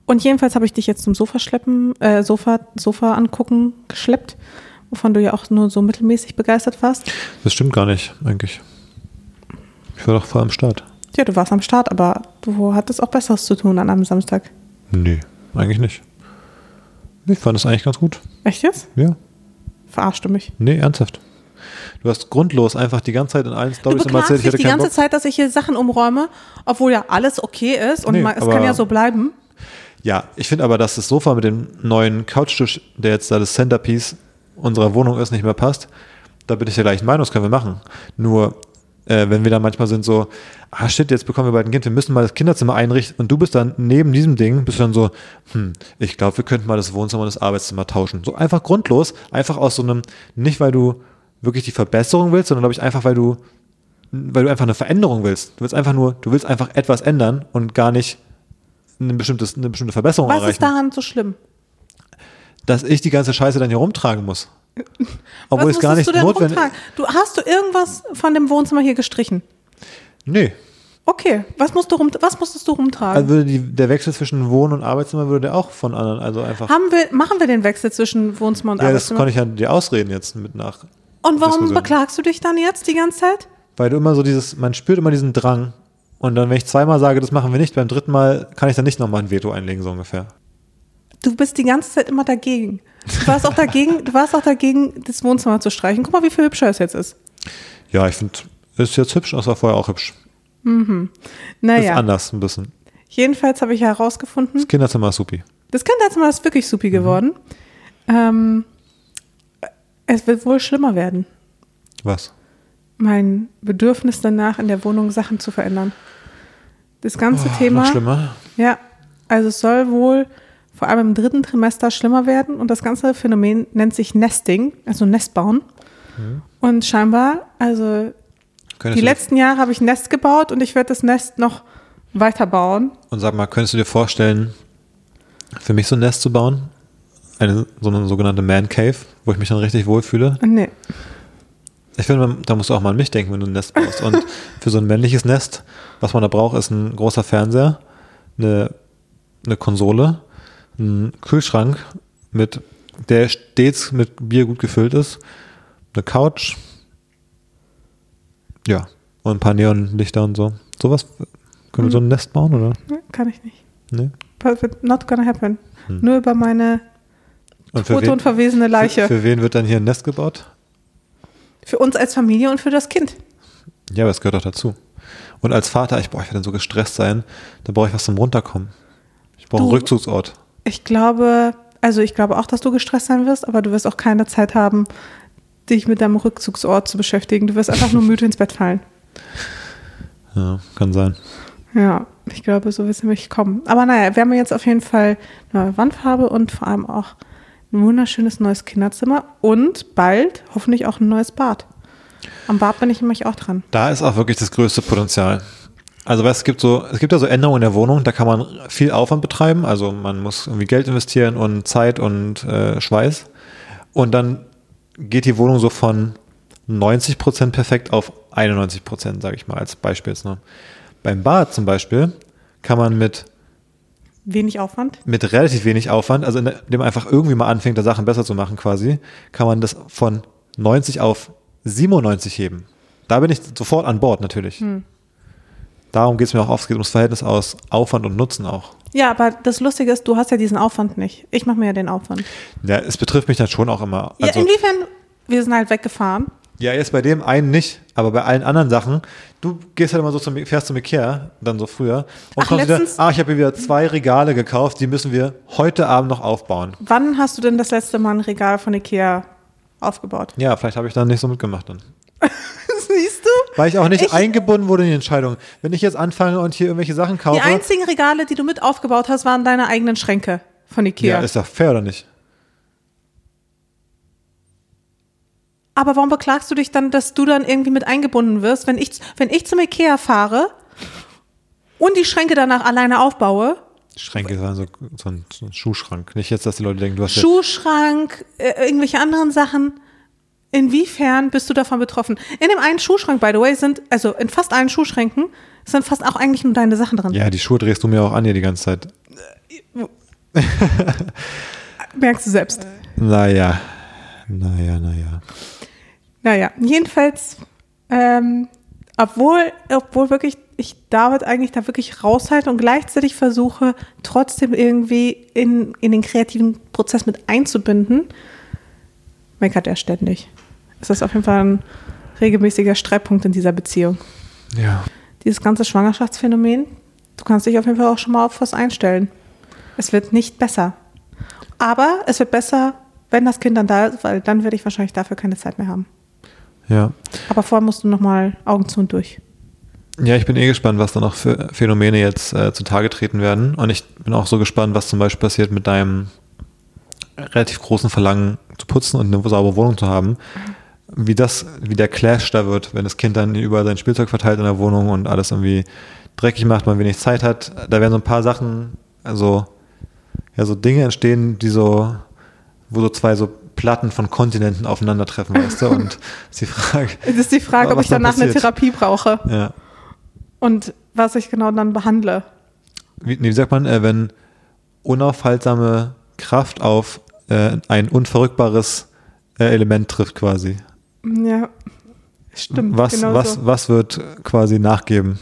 Und jedenfalls habe ich dich jetzt zum Sofa schleppen, äh, Sofa, Sofa angucken geschleppt, wovon du ja auch nur so mittelmäßig begeistert warst. Das stimmt gar nicht, eigentlich. Ich war doch voll am Start. Ja, du warst am Start, aber du hattest auch Besseres zu tun an einem Samstag. Nee, eigentlich nicht. Ich fand es eigentlich ganz gut. Echt jetzt? Ja. Verarscht du mich? Nee, ernsthaft. Du hast grundlos einfach die ganze Zeit in allen Du Stories immer erzählt, ich dich hätte die keinen ganze Bock. Zeit, dass ich hier Sachen umräume, obwohl ja alles okay ist und Nee, man, es kann ja so bleiben. Ja, ich finde aber, dass das Sofa mit dem neuen Couchtisch, der jetzt da das Centerpiece unserer Wohnung ist, nicht mehr passt. Da bin ich der gleichen Meinung, das können wir machen. Nur, äh, wenn wir dann manchmal sind so, ah shit, jetzt bekommen wir bald ein Kind, wir müssen mal das Kinderzimmer einrichten und du bist dann neben diesem Ding, bist dann so, hm, ich glaube, wir könnten mal das Wohnzimmer und das Arbeitszimmer tauschen. So einfach grundlos, einfach aus so einem, nicht weil du wirklich die Verbesserung willst, sondern glaube ich einfach, weil du, weil du einfach eine Veränderung willst. Du willst einfach nur, du willst einfach etwas ändern und gar nicht eine, bestimmtes, eine bestimmte Verbesserung Was erreichen. ist daran so schlimm? Dass ich die ganze Scheiße dann hier rumtragen muss. Obwohl Was es gar nicht notwendig rumtragen? Du hast du irgendwas von dem Wohnzimmer hier gestrichen? Nee. Okay, was musst du rum, was musstest du rumtragen? Also würde die, der Wechsel zwischen Wohn- und Arbeitszimmer würde der auch von anderen, also einfach. Haben wir, machen wir den Wechsel zwischen Wohnzimmer und ja, das Arbeitszimmer? konnte ich ja dir ausreden jetzt mit nach. Und warum beklagst du dich dann jetzt die ganze Zeit? Weil du immer so dieses, man spürt immer diesen Drang. Und dann, wenn ich zweimal sage, das machen wir nicht, beim dritten Mal kann ich dann nicht nochmal ein Veto einlegen, so ungefähr. Du bist die ganze Zeit immer dagegen. Du warst auch dagegen, du warst auch dagegen, das Wohnzimmer zu streichen. Guck mal, wie viel hübscher es jetzt ist. Ja, ich finde, ist jetzt hübsch, das war vorher auch hübsch. Ist Naja, anders ein bisschen. jedenfalls habe ich herausgefunden, Das Kinderzimmer ist supi. das Kinderzimmer ist wirklich supi geworden. Ähm, es wird wohl schlimmer werden. Was? Mein Bedürfnis danach, in der Wohnung Sachen zu verändern. Das ganze Oh, Thema. Noch schlimmer. Ja, also es soll wohl vor allem im dritten Trimester schlimmer werden und das ganze Phänomen nennt sich Nesting, also Nestbauen. Mhm. Und scheinbar, also Könntest die letzten Jahre habe ich ein Nest gebaut und ich werde das Nest noch weiter bauen. und sag mal, könntest du dir vorstellen, für mich so ein Nest zu bauen? Eine, so eine sogenannte Man Cave, wo ich mich dann richtig wohlfühle? Nee. Ich finde, da musst du auch mal an mich denken, wenn du ein Nest baust. Und für so ein männliches Nest, was man da braucht, ist ein großer Fernseher, eine, eine Konsole, ein Kühlschrank, mit, der stets mit Bier gut gefüllt ist, eine Couch, ja, und ein paar Neonlichter und so. Sowas, können wir so ein Nest bauen, oder? Nee, Kann ich nicht. Nee? Not gonna happen. Hm. Nur über meine Und für tote wen, und verwesene Leiche. für, für wen wird dann hier ein Nest gebaut? Für uns als Familie und für das Kind. Ja, aber es gehört auch dazu. Und als Vater, ich, boah, ich werde dann so gestresst sein, da brauche ich was zum Runterkommen. Ich brauche einen Rückzugsort. Ich glaube, also ich glaube auch, dass du gestresst sein wirst, aber du wirst auch keine Zeit haben, dich mit deinem Rückzugsort zu beschäftigen. Du wirst einfach nur müde ins Bett fallen. Ja, kann sein. Ja, ich glaube, so wird es nämlich kommen. Aber naja, wir haben jetzt auf jeden Fall neue Wandfarbe und vor allem auch ein wunderschönes neues Kinderzimmer und bald hoffentlich auch ein neues Bad. Am Bad bin ich nämlich auch dran. Da ist auch wirklich das größte Potenzial. Also weißt, es gibt so, es gibt ja so Änderungen in der Wohnung, da kann man viel Aufwand betreiben. Also man muss irgendwie Geld investieren und Zeit und äh, Schweiß. Und dann geht die Wohnung so von 90 Prozent perfekt auf 91 Prozent, sage ich mal, als Beispiel. Ne? Beim Bad zum Beispiel kann man mit wenig Aufwand? Mit relativ wenig Aufwand, also indem man einfach irgendwie mal anfängt, da Sachen besser zu machen quasi, kann man das von 90 auf 97 heben. Da bin ich sofort an Bord natürlich. Hm. Darum geht es mir auch oft, es geht ums Verhältnis aus Aufwand und Nutzen auch. Ja, aber das Lustige ist, du hast ja diesen Aufwand nicht. Ich mache mir ja den Aufwand. Ja, es betrifft mich dann schon auch immer. Also, ja, inwiefern? Wir sind halt weggefahren. Ja, jetzt bei dem einen nicht, aber bei allen anderen Sachen, du gehst halt immer so zum, fährst zum Ikea, dann so früher, und Ach, kommst wieder, ah, ich habe hier wieder zwei Regale gekauft, die müssen wir heute Abend noch aufbauen. Wann hast du denn das letzte Mal ein Regal von Ikea aufgebaut? Ja, vielleicht habe ich dann nicht so mitgemacht dann. Siehst du? Weil ich auch nicht ich, eingebunden wurde in die Entscheidung. Wenn ich jetzt anfange und hier irgendwelche Sachen kaufe. Die einzigen Regale, die du mit aufgebaut hast, waren deine eigenen Schränke von Ikea. Ja, ist doch fair oder nicht? Aber warum beklagst du dich dann, dass du dann irgendwie mit eingebunden wirst, wenn ich, wenn ich zum Ikea fahre und die Schränke danach alleine aufbaue? Schränke waren so, so, ein, so ein Schuhschrank. Nicht jetzt, dass die Leute denken, du hast Schuhschrank, äh, irgendwelche anderen Sachen. Inwiefern bist du davon betroffen? In dem einen Schuhschrank, by the way, sind, also in fast allen Schuhschränken, sind fast auch eigentlich nur deine Sachen drin. Ja, die Schuhe drehst du mir auch an hier die ganze Zeit. Merkst du selbst. Naja, naja, naja. Naja, jedenfalls, ähm, obwohl, obwohl wirklich ich David eigentlich da wirklich raushalte und gleichzeitig versuche, trotzdem irgendwie in, in den kreativen Prozess mit einzubinden, meckert er ständig. Es ist auf jeden Fall ein regelmäßiger Streitpunkt in dieser Beziehung. Ja. Dieses ganze Schwangerschaftsphänomen, du kannst dich auf jeden Fall auch schon mal auf was einstellen. Es wird nicht besser. Aber es wird besser, wenn das Kind dann da ist, weil dann werde ich wahrscheinlich dafür keine Zeit mehr haben. Ja. Aber vorher musst du nochmal Augen zu und durch. Ja, ich bin eh gespannt, was da noch für Phänomene jetzt äh, zutage treten werden. Und ich bin auch so gespannt, was zum Beispiel passiert mit deinem relativ großen Verlangen zu putzen und eine saubere Wohnung zu haben. Wie das, wie der Clash da wird, wenn das Kind dann über sein Spielzeug verteilt in der Wohnung und alles irgendwie dreckig macht, man wenig Zeit hat. Da werden so ein paar Sachen, also ja, so Dinge entstehen, die so, wo so zwei so Platten von Kontinenten aufeinandertreffen, weißt du? Und ist die Frage. Es ist die Frage, ob ich danach passiert. eine Therapie brauche. Ja. Und was ich genau dann behandle. Wie, wie sagt man, äh, wenn unaufhaltsame Kraft auf äh, ein unverrückbares äh, Element trifft, quasi. Ja, stimmt. Was, genau was, so. was wird quasi nachgeben?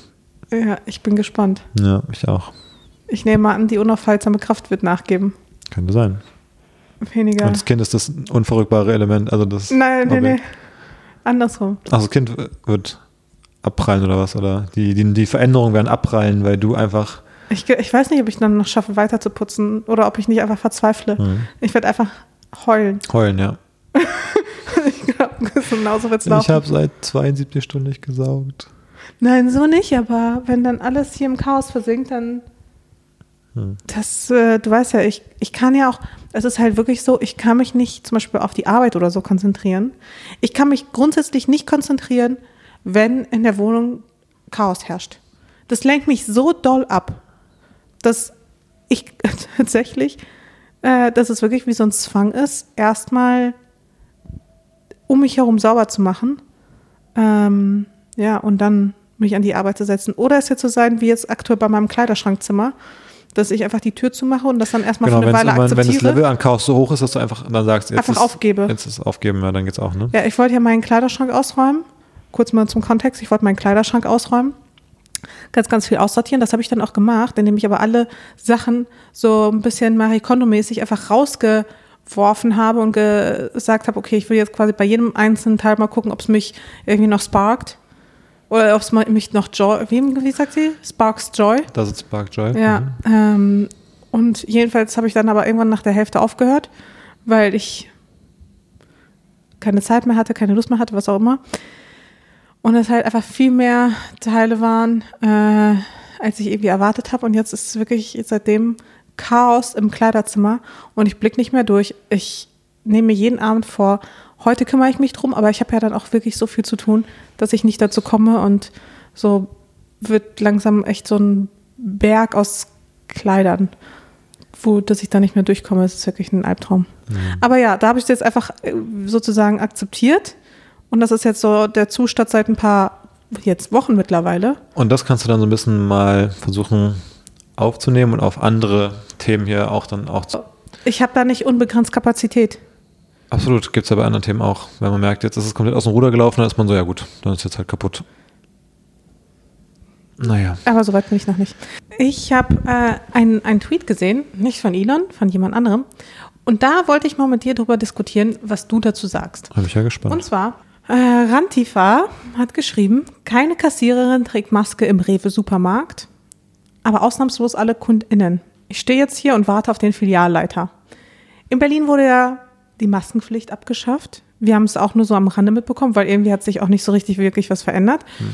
Ja, ich bin gespannt. Ja, ich auch. Ich nehme an, die unaufhaltsame Kraft wird nachgeben. Könnte sein. Weniger. Und das Kind ist das unverrückbare Element, also das. Nein, nein, nein. Andersrum. Ach, das Kind wird abprallen oder was? Oder die, die, die Veränderungen werden abprallen, weil du einfach. Ich, ich weiß nicht, ob ich dann noch schaffe, weiter zu putzen oder ob ich nicht einfach verzweifle. Mhm. Ich werde einfach heulen. Heulen, ja. ich glaube, genauso wird es laufen. Ich habe seit 72 Stunden nicht gesaugt. Nein, so nicht, aber wenn dann alles hier im Chaos versinkt, dann hm. Das, äh, du weißt ja, ich, ich kann ja auch, es ist halt wirklich so, ich kann mich nicht zum Beispiel auf die Arbeit oder so konzentrieren. Ich kann mich grundsätzlich nicht konzentrieren, wenn in der Wohnung Chaos herrscht. Das lenkt mich so doll ab, dass ich tatsächlich, äh, dass es wirklich wie so ein Zwang ist, erstmal um mich herum sauber zu machen. Ähm, ja, und dann mich an die Arbeit zu setzen. Oder es jetzt so sein, wie jetzt aktuell bei meinem Kleiderschrankzimmer dass ich einfach die Tür zumache und das dann erstmal genau, für eine Weile immer, akzeptiere. Wenn das Level an Chaos so hoch ist, dass du einfach dann sagst, jetzt einfach ist, aufgebe. Jetzt ist aufgeben, ja, dann geht's auch, ne? Ja, ich wollte ja meinen Kleiderschrank ausräumen. Kurz mal zum Kontext, ich wollte meinen Kleiderschrank ausräumen. Ganz, ganz viel aussortieren. Das habe ich dann auch gemacht, indem ich aber alle Sachen so ein bisschen Marie Kondo-mäßig einfach rausgeworfen habe und gesagt habe, okay, ich will jetzt quasi bei jedem einzelnen Teil mal gucken, ob es mich irgendwie noch sparkt. Oder ob es mich noch Joy, wie, wie sagt sie? Sparks Joy. Das ist Spark Joy. Ja. Mhm. Ähm, Und jedenfalls habe ich dann aber irgendwann nach der Hälfte aufgehört, weil ich keine Zeit mehr hatte, keine Lust mehr hatte, was auch immer. Und es halt einfach viel mehr Teile waren, äh, als ich irgendwie erwartet habe. Und jetzt ist es wirklich seitdem Chaos im Kleiderzimmer und ich blicke nicht mehr durch. Ich nehme mir jeden Abend vor, heute kümmere ich mich drum, aber ich habe ja dann auch wirklich so viel zu tun, dass ich nicht dazu komme und so wird langsam echt so ein Berg aus Kleidern, wo dass ich da nicht mehr durchkomme. Es ist wirklich ein Albtraum. Mhm. Aber ja, da habe ich es jetzt einfach äh, sozusagen akzeptiert und das ist jetzt so der Zustand seit ein paar jetzt Wochen mittlerweile. Und das kannst du dann so ein bisschen mal versuchen aufzunehmen und auf andere Themen hier auch dann auch zu. Ich habe da nicht unbegrenzt Kapazität. Absolut, gibt es ja bei anderen Themen auch. Wenn man merkt, jetzt ist es komplett aus dem Ruder gelaufen, dann ist man so, ja gut, dann ist jetzt halt kaputt. Naja. Aber soweit bin ich noch nicht. Ich habe äh, einen, einen Tweet gesehen, nicht von Elon, von jemand anderem. Und da wollte ich mal mit dir darüber diskutieren, was du dazu sagst. Habe ich ja gespannt. Und zwar, äh, Rantifa hat geschrieben, keine Kassiererin trägt Maske im Rewe-Supermarkt, aber ausnahmslos alle KundInnen. Ich stehe jetzt hier und warte auf den Filialleiter. In Berlin wurde ja die Maskenpflicht abgeschafft. Wir haben es auch nur so am Rande mitbekommen, weil irgendwie hat sich auch nicht so richtig wirklich was verändert. Hm.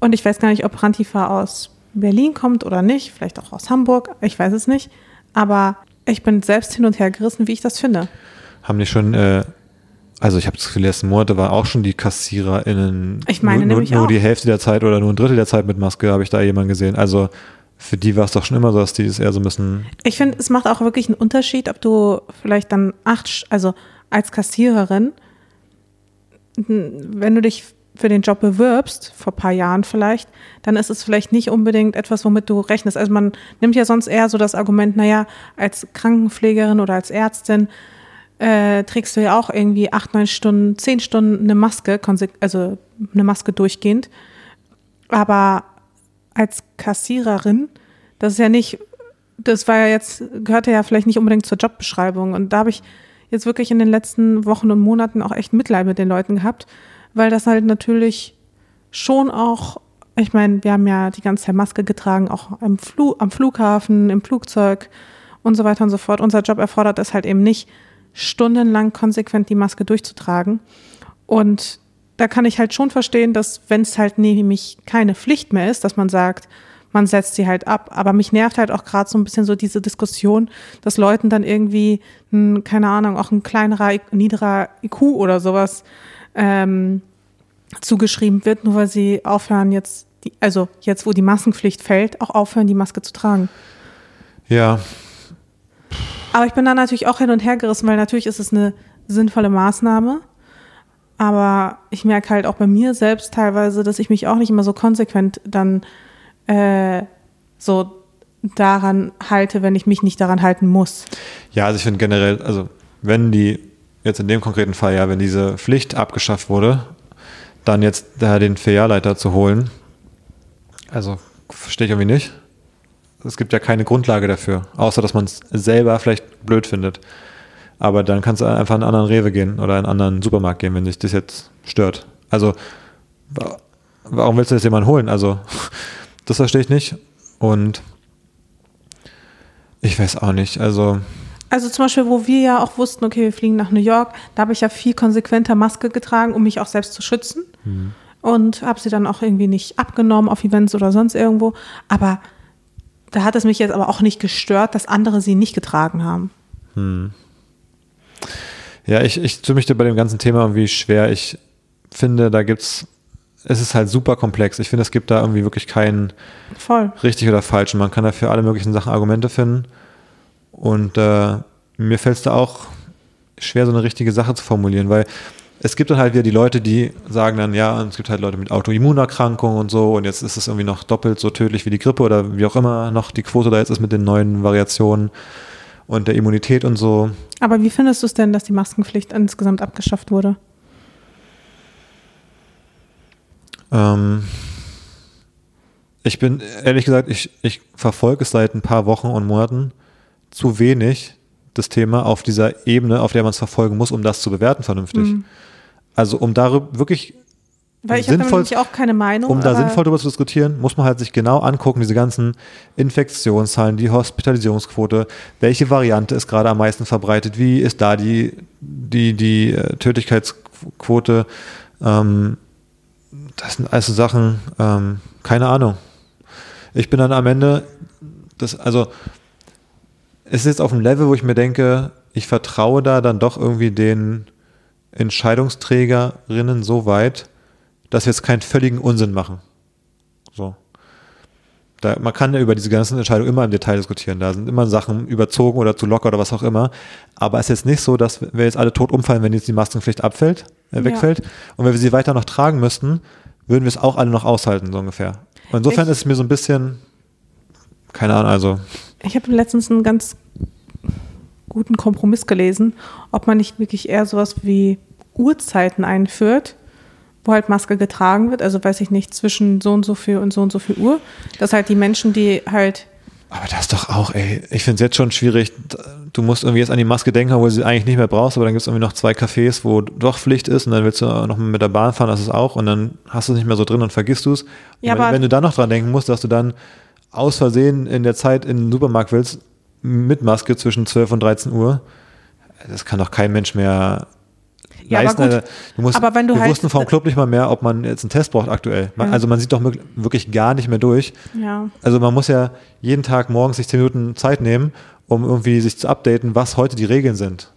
Und ich weiß gar nicht, ob Rantifa aus Berlin kommt oder nicht, vielleicht auch aus Hamburg, ich weiß es nicht. Aber ich bin selbst hin und her gerissen, wie ich das finde. Haben die schon, äh, also ich habe das Gefühl, letzten Monate war auch schon die KassiererInnen ich meine nur, nämlich nur auch. die Hälfte der Zeit oder nur ein Drittel der Zeit mit Maske, habe ich da jemanden gesehen. Also für die war es doch schon immer so, dass die es eher so ein bisschen. Ich finde, es macht auch wirklich einen Unterschied, ob du vielleicht dann acht, also als Kassiererin, wenn du dich für den Job bewirbst, vor ein paar Jahren vielleicht, dann ist es vielleicht nicht unbedingt etwas, womit du rechnest. Also man nimmt ja sonst eher so das Argument, naja, als Krankenpflegerin oder als Ärztin äh, trägst du ja auch irgendwie acht, neun Stunden, zehn Stunden eine Maske, also eine Maske durchgehend. Aber als Kassiererin, das ist ja nicht, das war ja jetzt, gehörte ja vielleicht nicht unbedingt zur Jobbeschreibung. Und da habe ich jetzt wirklich in den letzten Wochen und Monaten auch echt Mitleid mit den Leuten gehabt, weil das halt natürlich schon auch, ich meine, wir haben ja die ganze Zeit Maske getragen, auch am, Flu am Flughafen, im Flugzeug und so weiter und so fort. Unser Job erfordert es halt eben nicht, stundenlang konsequent die Maske durchzutragen. Und da kann ich halt schon verstehen, dass wenn es halt nämlich keine Pflicht mehr ist, dass man sagt, man setzt sie halt ab. Aber mich nervt halt auch gerade so ein bisschen so diese Diskussion, dass Leuten dann irgendwie, ein, keine Ahnung, auch ein kleinerer, niederer IQ oder sowas ähm, zugeschrieben wird, nur weil sie aufhören jetzt, die, also jetzt, wo die Maskenpflicht fällt, auch aufhören, die Maske zu tragen. Ja. Aber ich bin da natürlich auch hin und her gerissen, weil natürlich ist es eine sinnvolle Maßnahme. Aber ich merke halt auch bei mir selbst teilweise, dass ich mich auch nicht immer so konsequent dann äh, so daran halte, wenn ich mich nicht daran halten muss. Ja, also ich finde generell, also wenn die jetzt in dem konkreten Fall ja, wenn diese Pflicht abgeschafft wurde, dann jetzt da den Filialleiter zu holen, also verstehe ich irgendwie nicht. Es gibt ja keine Grundlage dafür, außer dass man es selber vielleicht blöd findet. Aber dann kannst du einfach in einen anderen Rewe gehen oder in einen anderen Supermarkt gehen, wenn dich das jetzt stört. Also, warum willst du jetzt jemanden holen? Also, das verstehe ich nicht. Und ich weiß auch nicht. Also, also zum Beispiel, wo wir ja auch wussten, okay, wir fliegen nach New York, da habe ich ja viel konsequenter Maske getragen, um mich auch selbst zu schützen. Mhm. Und habe sie dann auch irgendwie nicht abgenommen auf Events oder sonst irgendwo. Aber da hat es mich jetzt aber auch nicht gestört, dass andere sie nicht getragen haben. Hm. Ja, ich, ich tue mich da bei dem ganzen Thema irgendwie schwer. Ich finde, da gibt's, es ist halt super komplex. Ich finde, es gibt da irgendwie wirklich keinen Voll. richtig oder falsch. Man kann dafür alle möglichen Sachen Argumente finden. Und äh, mir fällt es da auch schwer, so eine richtige Sache zu formulieren, weil es gibt dann halt wieder die Leute, die sagen dann, ja, es gibt halt Leute mit Autoimmunerkrankungen und so und jetzt ist es irgendwie noch doppelt so tödlich wie die Grippe oder wie auch immer noch die Quote da jetzt ist mit den neuen Variationen und der Immunität und so. Aber wie findest du es denn, dass die Maskenpflicht insgesamt abgeschafft wurde? Ähm, ich bin, ehrlich gesagt, ich, ich verfolge es seit ein paar Wochen und Monaten zu wenig, das Thema, auf dieser Ebene, auf der man es verfolgen muss, um das zu bewerten vernünftig. Mhm. Also um darüber wirklich Weil ich habe nämlich auch keine Meinung. Um da sinnvoll darüber zu diskutieren, muss man halt sich genau angucken, diese ganzen Infektionszahlen, die Hospitalisierungsquote, welche Variante ist gerade am meisten verbreitet, wie ist da die, die, die äh, Tödlichkeitsquote. Ähm, das sind also Sachen, ähm, keine Ahnung. Ich bin dann am Ende, das, also es ist jetzt auf einem Level, wo ich mir denke, ich vertraue da dann doch irgendwie den Entscheidungsträgerinnen so weit, dass wir jetzt keinen völligen Unsinn machen. So. Da, man kann ja über diese ganzen Entscheidungen immer im Detail diskutieren. Da sind immer Sachen überzogen oder zu locker oder was auch immer. Aber es ist jetzt nicht so, dass wir jetzt alle tot umfallen, wenn jetzt die Maskenpflicht abfällt, äh, wegfällt. Ja. Und wenn wir sie weiter noch tragen müssten, würden wir es auch alle noch aushalten, so ungefähr. Und insofern ich, ist es mir so ein bisschen, keine Ahnung, also. Ich habe letztens einen ganz guten Kompromiss gelesen, ob man nicht wirklich eher sowas wie Uhrzeiten einführt, wo halt Maske getragen wird, also weiß ich nicht, zwischen so und so viel und so und so viel Uhr, dass halt die Menschen, die halt aber das ist doch auch, ey, ich finde es jetzt schon schwierig. Du musst irgendwie jetzt an die Maske denken, wo du sie eigentlich nicht mehr brauchst, aber dann gibt es irgendwie noch zwei Cafés, wo doch Pflicht ist und dann willst du noch mit der Bahn fahren, das ist auch und dann hast du es nicht mehr so drin und vergisst du es. Ja, wenn, wenn, du dann noch dran denken musst, dass du dann aus Versehen in der Zeit in den Supermarkt willst, mit Maske zwischen 12 und 13 Uhr, das kann doch kein Mensch mehr ja, leisten. Aber, gut, du musst, aber wenn du wir halt, wussten vom Club nicht mal mehr, ob man jetzt einen Test braucht aktuell. Man, ja. Also man sieht doch wirklich gar nicht mehr durch. Ja. Also man muss ja jeden Tag morgens sich 10 Minuten Zeit nehmen, um irgendwie sich zu updaten, was heute die Regeln sind.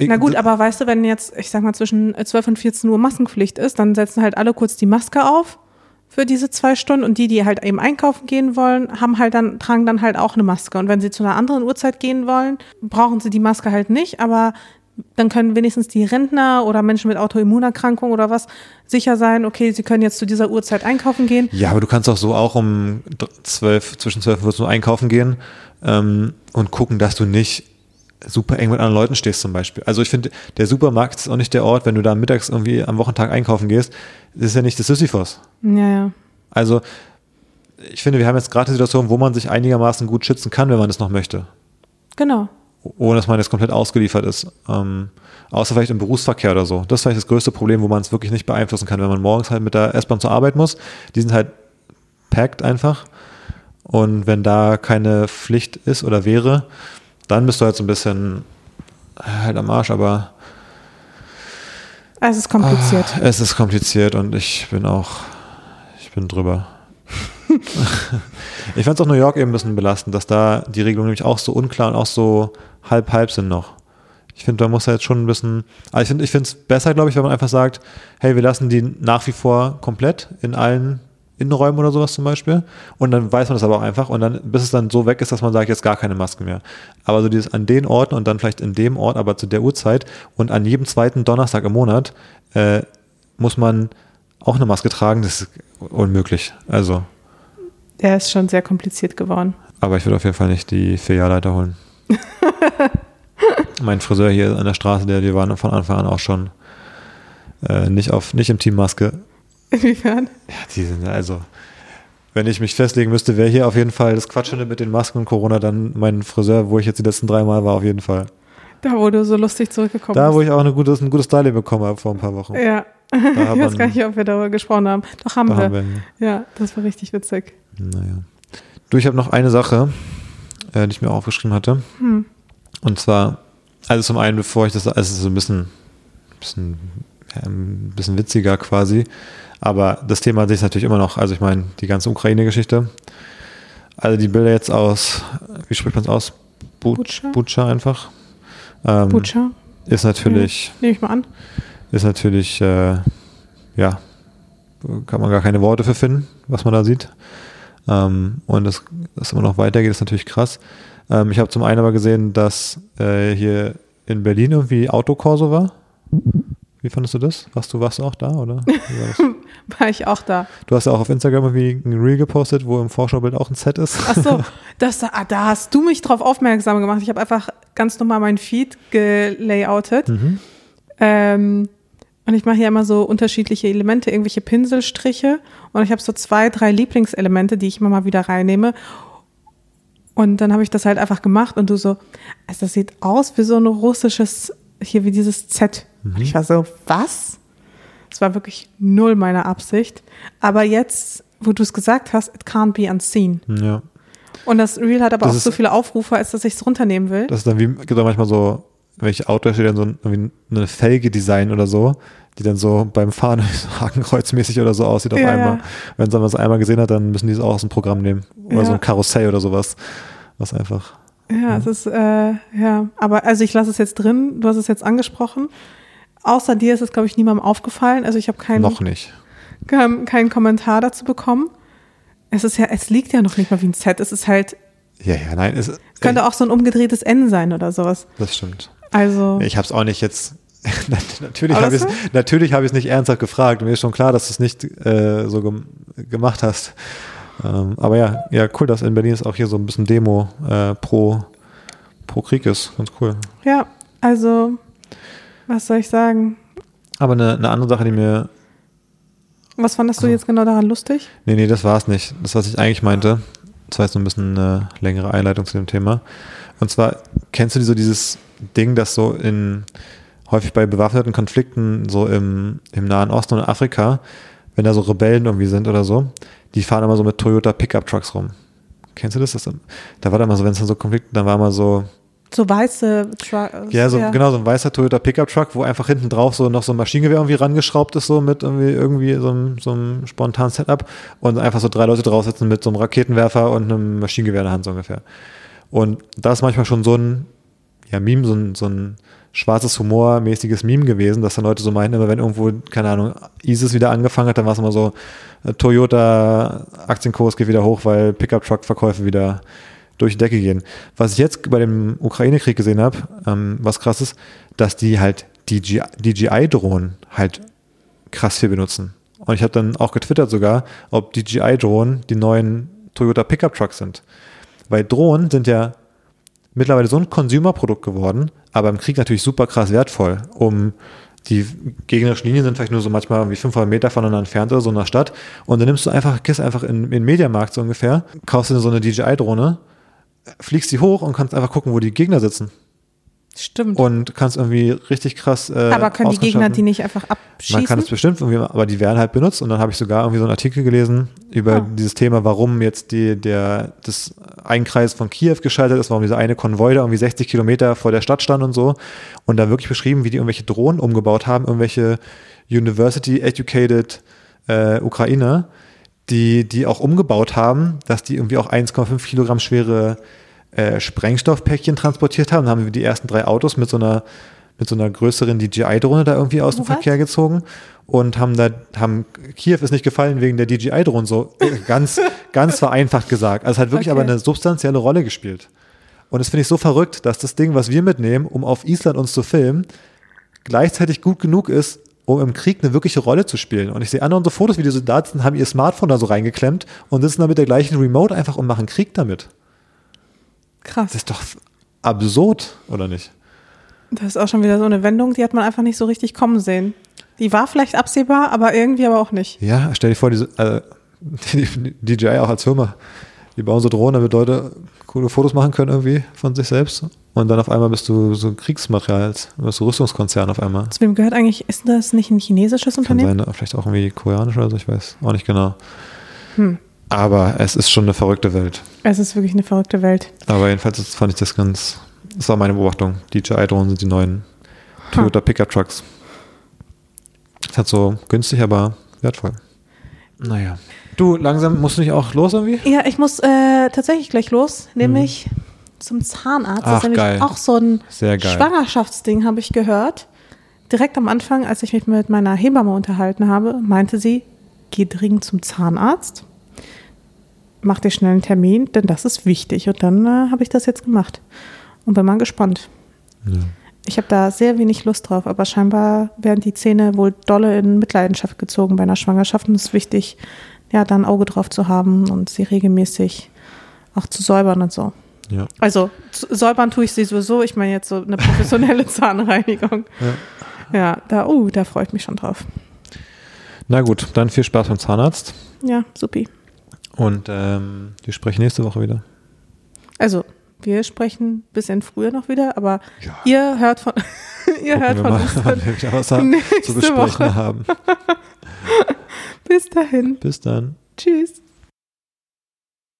Na gut, aber weißt du, wenn jetzt, ich sag mal, zwischen 12 und 14 Uhr Maskenpflicht ist, dann setzen halt alle kurz die Maske auf für diese zwei Stunden und die, die halt eben einkaufen gehen wollen, haben halt dann, tragen dann halt auch eine Maske. Und wenn sie zu einer anderen Uhrzeit gehen wollen, brauchen sie die Maske halt nicht, aber dann können wenigstens die Rentner oder Menschen mit Autoimmunerkrankung oder was sicher sein, okay, sie können jetzt zu dieser Uhrzeit einkaufen gehen. Ja, aber du kannst auch so auch um zwölf, zwischen zwölf wirst du einkaufen gehen ähm, und gucken, dass du nicht super eng mit anderen Leuten stehst zum Beispiel. Also ich finde, der Supermarkt ist auch nicht der Ort, wenn du da mittags irgendwie am Wochentag einkaufen gehst, das ist ja nicht das Sisyphos. Ja, ja. Also ich finde, wir haben jetzt gerade eine Situation, wo man sich einigermaßen gut schützen kann, wenn man das noch möchte. Genau. Ohne dass man jetzt komplett ausgeliefert ist. Ähm, außer vielleicht im Berufsverkehr oder so. Das ist vielleicht das größte Problem, wo man es wirklich nicht beeinflussen kann, wenn man morgens halt mit der S-Bahn zur Arbeit muss. Die sind halt packed einfach. Und wenn da keine Pflicht ist oder wäre, dann bist du halt so ein bisschen halt am Arsch, aber es ist kompliziert. Ah, es ist kompliziert und ich bin auch, ich bin drüber. ich fand es auch New York eben ein bisschen belastend, dass da die Regelungen nämlich auch so unklar und auch so halb-halb sind noch. Ich finde, da muss er jetzt schon ein bisschen, ich finde ich finde es besser, glaube ich, wenn man einfach sagt, hey, wir lassen die nach wie vor komplett in allen Innenräumen oder sowas zum Beispiel. Und dann weiß man das aber auch einfach. Und dann, bis es dann so weg ist, dass man sagt, jetzt gar keine Masken mehr. Aber so dieses an den Orten und dann vielleicht in dem Ort, aber zu der Uhrzeit und an jedem zweiten Donnerstag im Monat äh, muss man auch eine Maske tragen. Das ist unmöglich. Also. Der ist schon sehr kompliziert geworden. Aber ich würde auf jeden Fall nicht die Filialleiter holen. mein Friseur hier an der Straße, der, die waren von Anfang an auch schon äh, nicht auf, nicht im Team Maske Inwiefern? Ja, die sind also. Wenn ich mich festlegen müsste, wäre hier auf jeden Fall das Quatschende mit den Masken und Corona dann mein Friseur, wo ich jetzt die letzten drei Mal war, auf jeden Fall. Da, wo du so lustig zurückgekommen da, bist. Da, wo ich auch eine gute, ein gutes Styling bekommen habe vor ein paar Wochen. Ja. ich weiß gar nicht, ob wir darüber gesprochen haben. Doch haben, wir. haben wir. Ja, das war richtig witzig. Naja. Du, ich habe noch eine Sache, äh, die ich mir aufgeschrieben hatte. Hm. Und zwar, also zum einen, bevor ich das, also es ist so ein bisschen, bisschen, ja, ein bisschen witziger quasi. Aber das Thema an sich ist natürlich immer noch, also ich meine, die ganze Ukraine-Geschichte. Also die Bilder jetzt aus, wie spricht man es aus? Butscha? Butscha einfach. Ähm, Butscha? Ist natürlich. Nehme ich mal an. Ist natürlich, äh, ja, kann man gar keine Worte für finden, was man da sieht. Ähm, und dass das immer noch weitergeht, ist natürlich krass. Ähm, ich habe zum einen aber gesehen, dass äh, hier in Berlin irgendwie Autokorso war. Wie fandest du das? Warst du, warst du auch da, oder? War, war, ich auch da. Du hast ja auch auf Instagram irgendwie ein Reel gepostet, wo im Vorschaubild auch ein Set ist. Ach so, das, ah, da hast du mich drauf aufmerksam gemacht. Ich habe einfach ganz normal meinen Feed gelayoutet. Mhm. Ähm, und ich mache hier immer so unterschiedliche Elemente, irgendwelche Pinselstriche. Und ich habe so zwei, drei Lieblingselemente, die ich immer mal wieder reinnehme. Und dann habe ich das halt einfach gemacht und du so, also das sieht aus wie so ein russisches, hier wie dieses Z. Mhm. Und ich war so, was? Es war wirklich null meine Absicht. Aber jetzt, wo du es gesagt hast, it can't be unseen. Ja. Und das Reel hat aber Das auch ist- so viele Aufrufe, als dass ich es runternehmen will. Das ist dann wie, gibt manchmal so, welche Autos steht dann so eine Felge Design oder so, die dann so beim Fahren so hakenkreuzmäßig oder so aussieht auf Ja, einmal. ja. Wenn man es einmal gesehen hat, dann müssen die es auch aus dem Programm nehmen. Oder Ja. so ein Karussell oder sowas. Was einfach. Ja, es ist, äh, ja, aber also ich lasse es jetzt drin, du hast es jetzt angesprochen. Außer dir ist es, glaube ich, niemandem aufgefallen. Also ich habe keinen, Noch nicht. keinen, keinen Kommentar dazu bekommen. Es ist ja, es liegt ja noch nicht mal wie ein Set. Es ist halt, Ja, ja, nein, es, es könnte auch so ein umgedrehtes N sein oder sowas. das stimmt. Also, Ich habe es auch nicht jetzt. natürlich habe ich das es natürlich habe ich es nicht ernsthaft gefragt. Mir ist schon klar, dass du es nicht äh, so gem gemacht hast. Ähm, aber ja, ja, cool, dass in Berlin es auch hier so ein bisschen Demo äh, pro, pro Krieg ist. Ganz cool. ja, also, was soll ich sagen? Aber eine, eine andere Sache, die mir. Was fandest du jetzt genau daran lustig? Nee, nee, das war es nicht. Das, was ich eigentlich meinte, das war jetzt so ein bisschen eine längere Einleitung zu dem Thema. Und zwar, kennst du so dieses Ding, das so in häufig bei bewaffneten Konflikten, so im, im Nahen Osten und Afrika, wenn da so Rebellen irgendwie sind oder so, die fahren immer so mit Toyota Pickup Trucks rum. Kennst du das? das da war da immer so, wenn es dann so Konflikte, dann war immer so, So weiße Truck. ja, so, genau, so ein weißer Toyota Pickup Truck, wo einfach hinten drauf so noch so ein Maschinengewehr irgendwie rangeschraubt ist, so mit irgendwie, irgendwie so einem, so einem spontanen Setup und einfach so drei Leute drauf sitzen mit so einem Raketenwerfer und einem Maschinengewehr in der Hand so ungefähr. Und das ist manchmal schon so ein, ja, Meme, so ein, so ein schwarzes Humor-mäßiges Meme gewesen, dass dann Leute so meinten, immer wenn irgendwo, keine Ahnung, ISIS wieder angefangen hat, dann war es immer so, äh, Toyota Aktienkurs geht wieder hoch, weil Pickup-Truck-Verkäufe wieder durch die Decke gehen. Was ich jetzt bei dem Ukraine-Krieg gesehen habe, ähm, was krass ist, dass die halt DJI DJI-Drohnen halt krass viel benutzen. Und ich habe dann auch getwittert sogar, ob DJI-Drohnen die neuen Toyota Pickup-Trucks sind. Weil Drohnen sind ja mittlerweile so ein Consumer-Produkt geworden, aber im Krieg natürlich super krass wertvoll, um die gegnerischen Linien sind vielleicht nur so manchmal irgendwie 500 Meter voneinander entfernt oder so in der Stadt. Und dann nimmst du einfach, gehst einfach in, in den Mediamarkt so ungefähr, kaufst dir so eine DJI-Drohne, fliegst die hoch und kannst einfach gucken, wo die Gegner sitzen Stimmt. und kannst irgendwie richtig krass äh, aber können die Gegner die nicht einfach Man abschießen? kann es bestimmt, irgendwie, aber die werden halt benutzt. Und dann habe ich sogar irgendwie so einen Artikel gelesen über Ah. dieses Thema, warum jetzt die, der, das Einkreis von Kiew gescheitert ist, warum dieser eine Konvoi da irgendwie 60 Kilometer vor der Stadt stand und so. Und da wirklich beschrieben, wie die irgendwelche Drohnen umgebaut haben, irgendwelche University-educated äh, Ukrainer, die, die auch umgebaut haben, dass die irgendwie auch 1,5 Kilogramm schwere äh, Sprengstoffpäckchen transportiert haben. Dann haben wir die ersten drei Autos mit so einer mit so einer größeren DJI-Drohne da irgendwie aus dem What? Verkehr gezogen und haben da, haben, Kiew ist nicht gefallen wegen der DJI-Drohne, so ganz, ganz vereinfacht gesagt. Also es hat wirklich Okay. aber eine substanzielle Rolle gespielt. Und das finde ich so verrückt, dass das Ding, was wir mitnehmen, um auf Island uns zu filmen, gleichzeitig gut genug ist, um im Krieg eine wirkliche Rolle zu spielen. Und ich sehe andere unsere Fotos, wie die Soldaten haben ihr Smartphone da so reingeklemmt und sitzen da mit der gleichen Remote einfach und machen Krieg damit. Krass. Das ist doch absurd, oder nicht? Das ist auch schon wieder so eine Wendung, die hat man einfach nicht so richtig kommen sehen. Die war vielleicht absehbar, aber irgendwie aber auch nicht. Ja, stell dir vor, diese, äh, die, die DJI auch als Firma, die bauen so Drohnen, damit Leute coole Fotos machen können irgendwie von sich selbst. Und dann auf einmal bist du so Kriegsmaterial, bist du Rüstungskonzern auf einmal. Zu wem gehört eigentlich, ist das nicht ein chinesisches Kann Unternehmen? sein, vielleicht auch irgendwie koreanisch oder so, ich weiß auch nicht genau. Hm. Aber es ist schon eine verrückte Welt. Es ist wirklich eine verrückte Welt. Aber jedenfalls fand ich das ganz, das war meine Beobachtung. DJI-Drohnen sind die neuen Toyota Pickup Trucks. Ist halt so günstig, aber wertvoll. Naja. Du, langsam musst du nicht auch los irgendwie? Ja, ich muss äh, tatsächlich gleich los, nämlich zum Zahnarzt. das Ach, ist nämlich geil. auch so ein. Schwangerschaftsding, habe ich gehört. Direkt am Anfang, als ich mich mit meiner Hebamme unterhalten habe, meinte sie, geh dringend zum Zahnarzt, mach dir schnell einen Termin, denn das ist wichtig. Und dann äh, habe ich das jetzt gemacht und bin mal gespannt. Ja. Ich habe da sehr wenig Lust drauf, aber scheinbar werden die Zähne wohl dolle in Mitleidenschaft gezogen bei einer Schwangerschaft und es ist wichtig, ja, da ein Auge drauf zu haben und sie regelmäßig auch zu säubern und so. Ja. Also säubern tue ich sie sowieso, ich meine jetzt so eine professionelle Zahnreinigung. Ja, da, uh, da freue ich mich schon drauf. Na gut, dann viel Spaß beim Zahnarzt. Ja, supi. Und ähm, wir sprechen nächste Woche wieder. Also, wir sprechen ein bisschen früher noch wieder, aber Ja. ihr hört von Ihr hört von mal, uns dann was haben, zu besprechen Woche. haben. Bis dahin. Bis dann. Tschüss.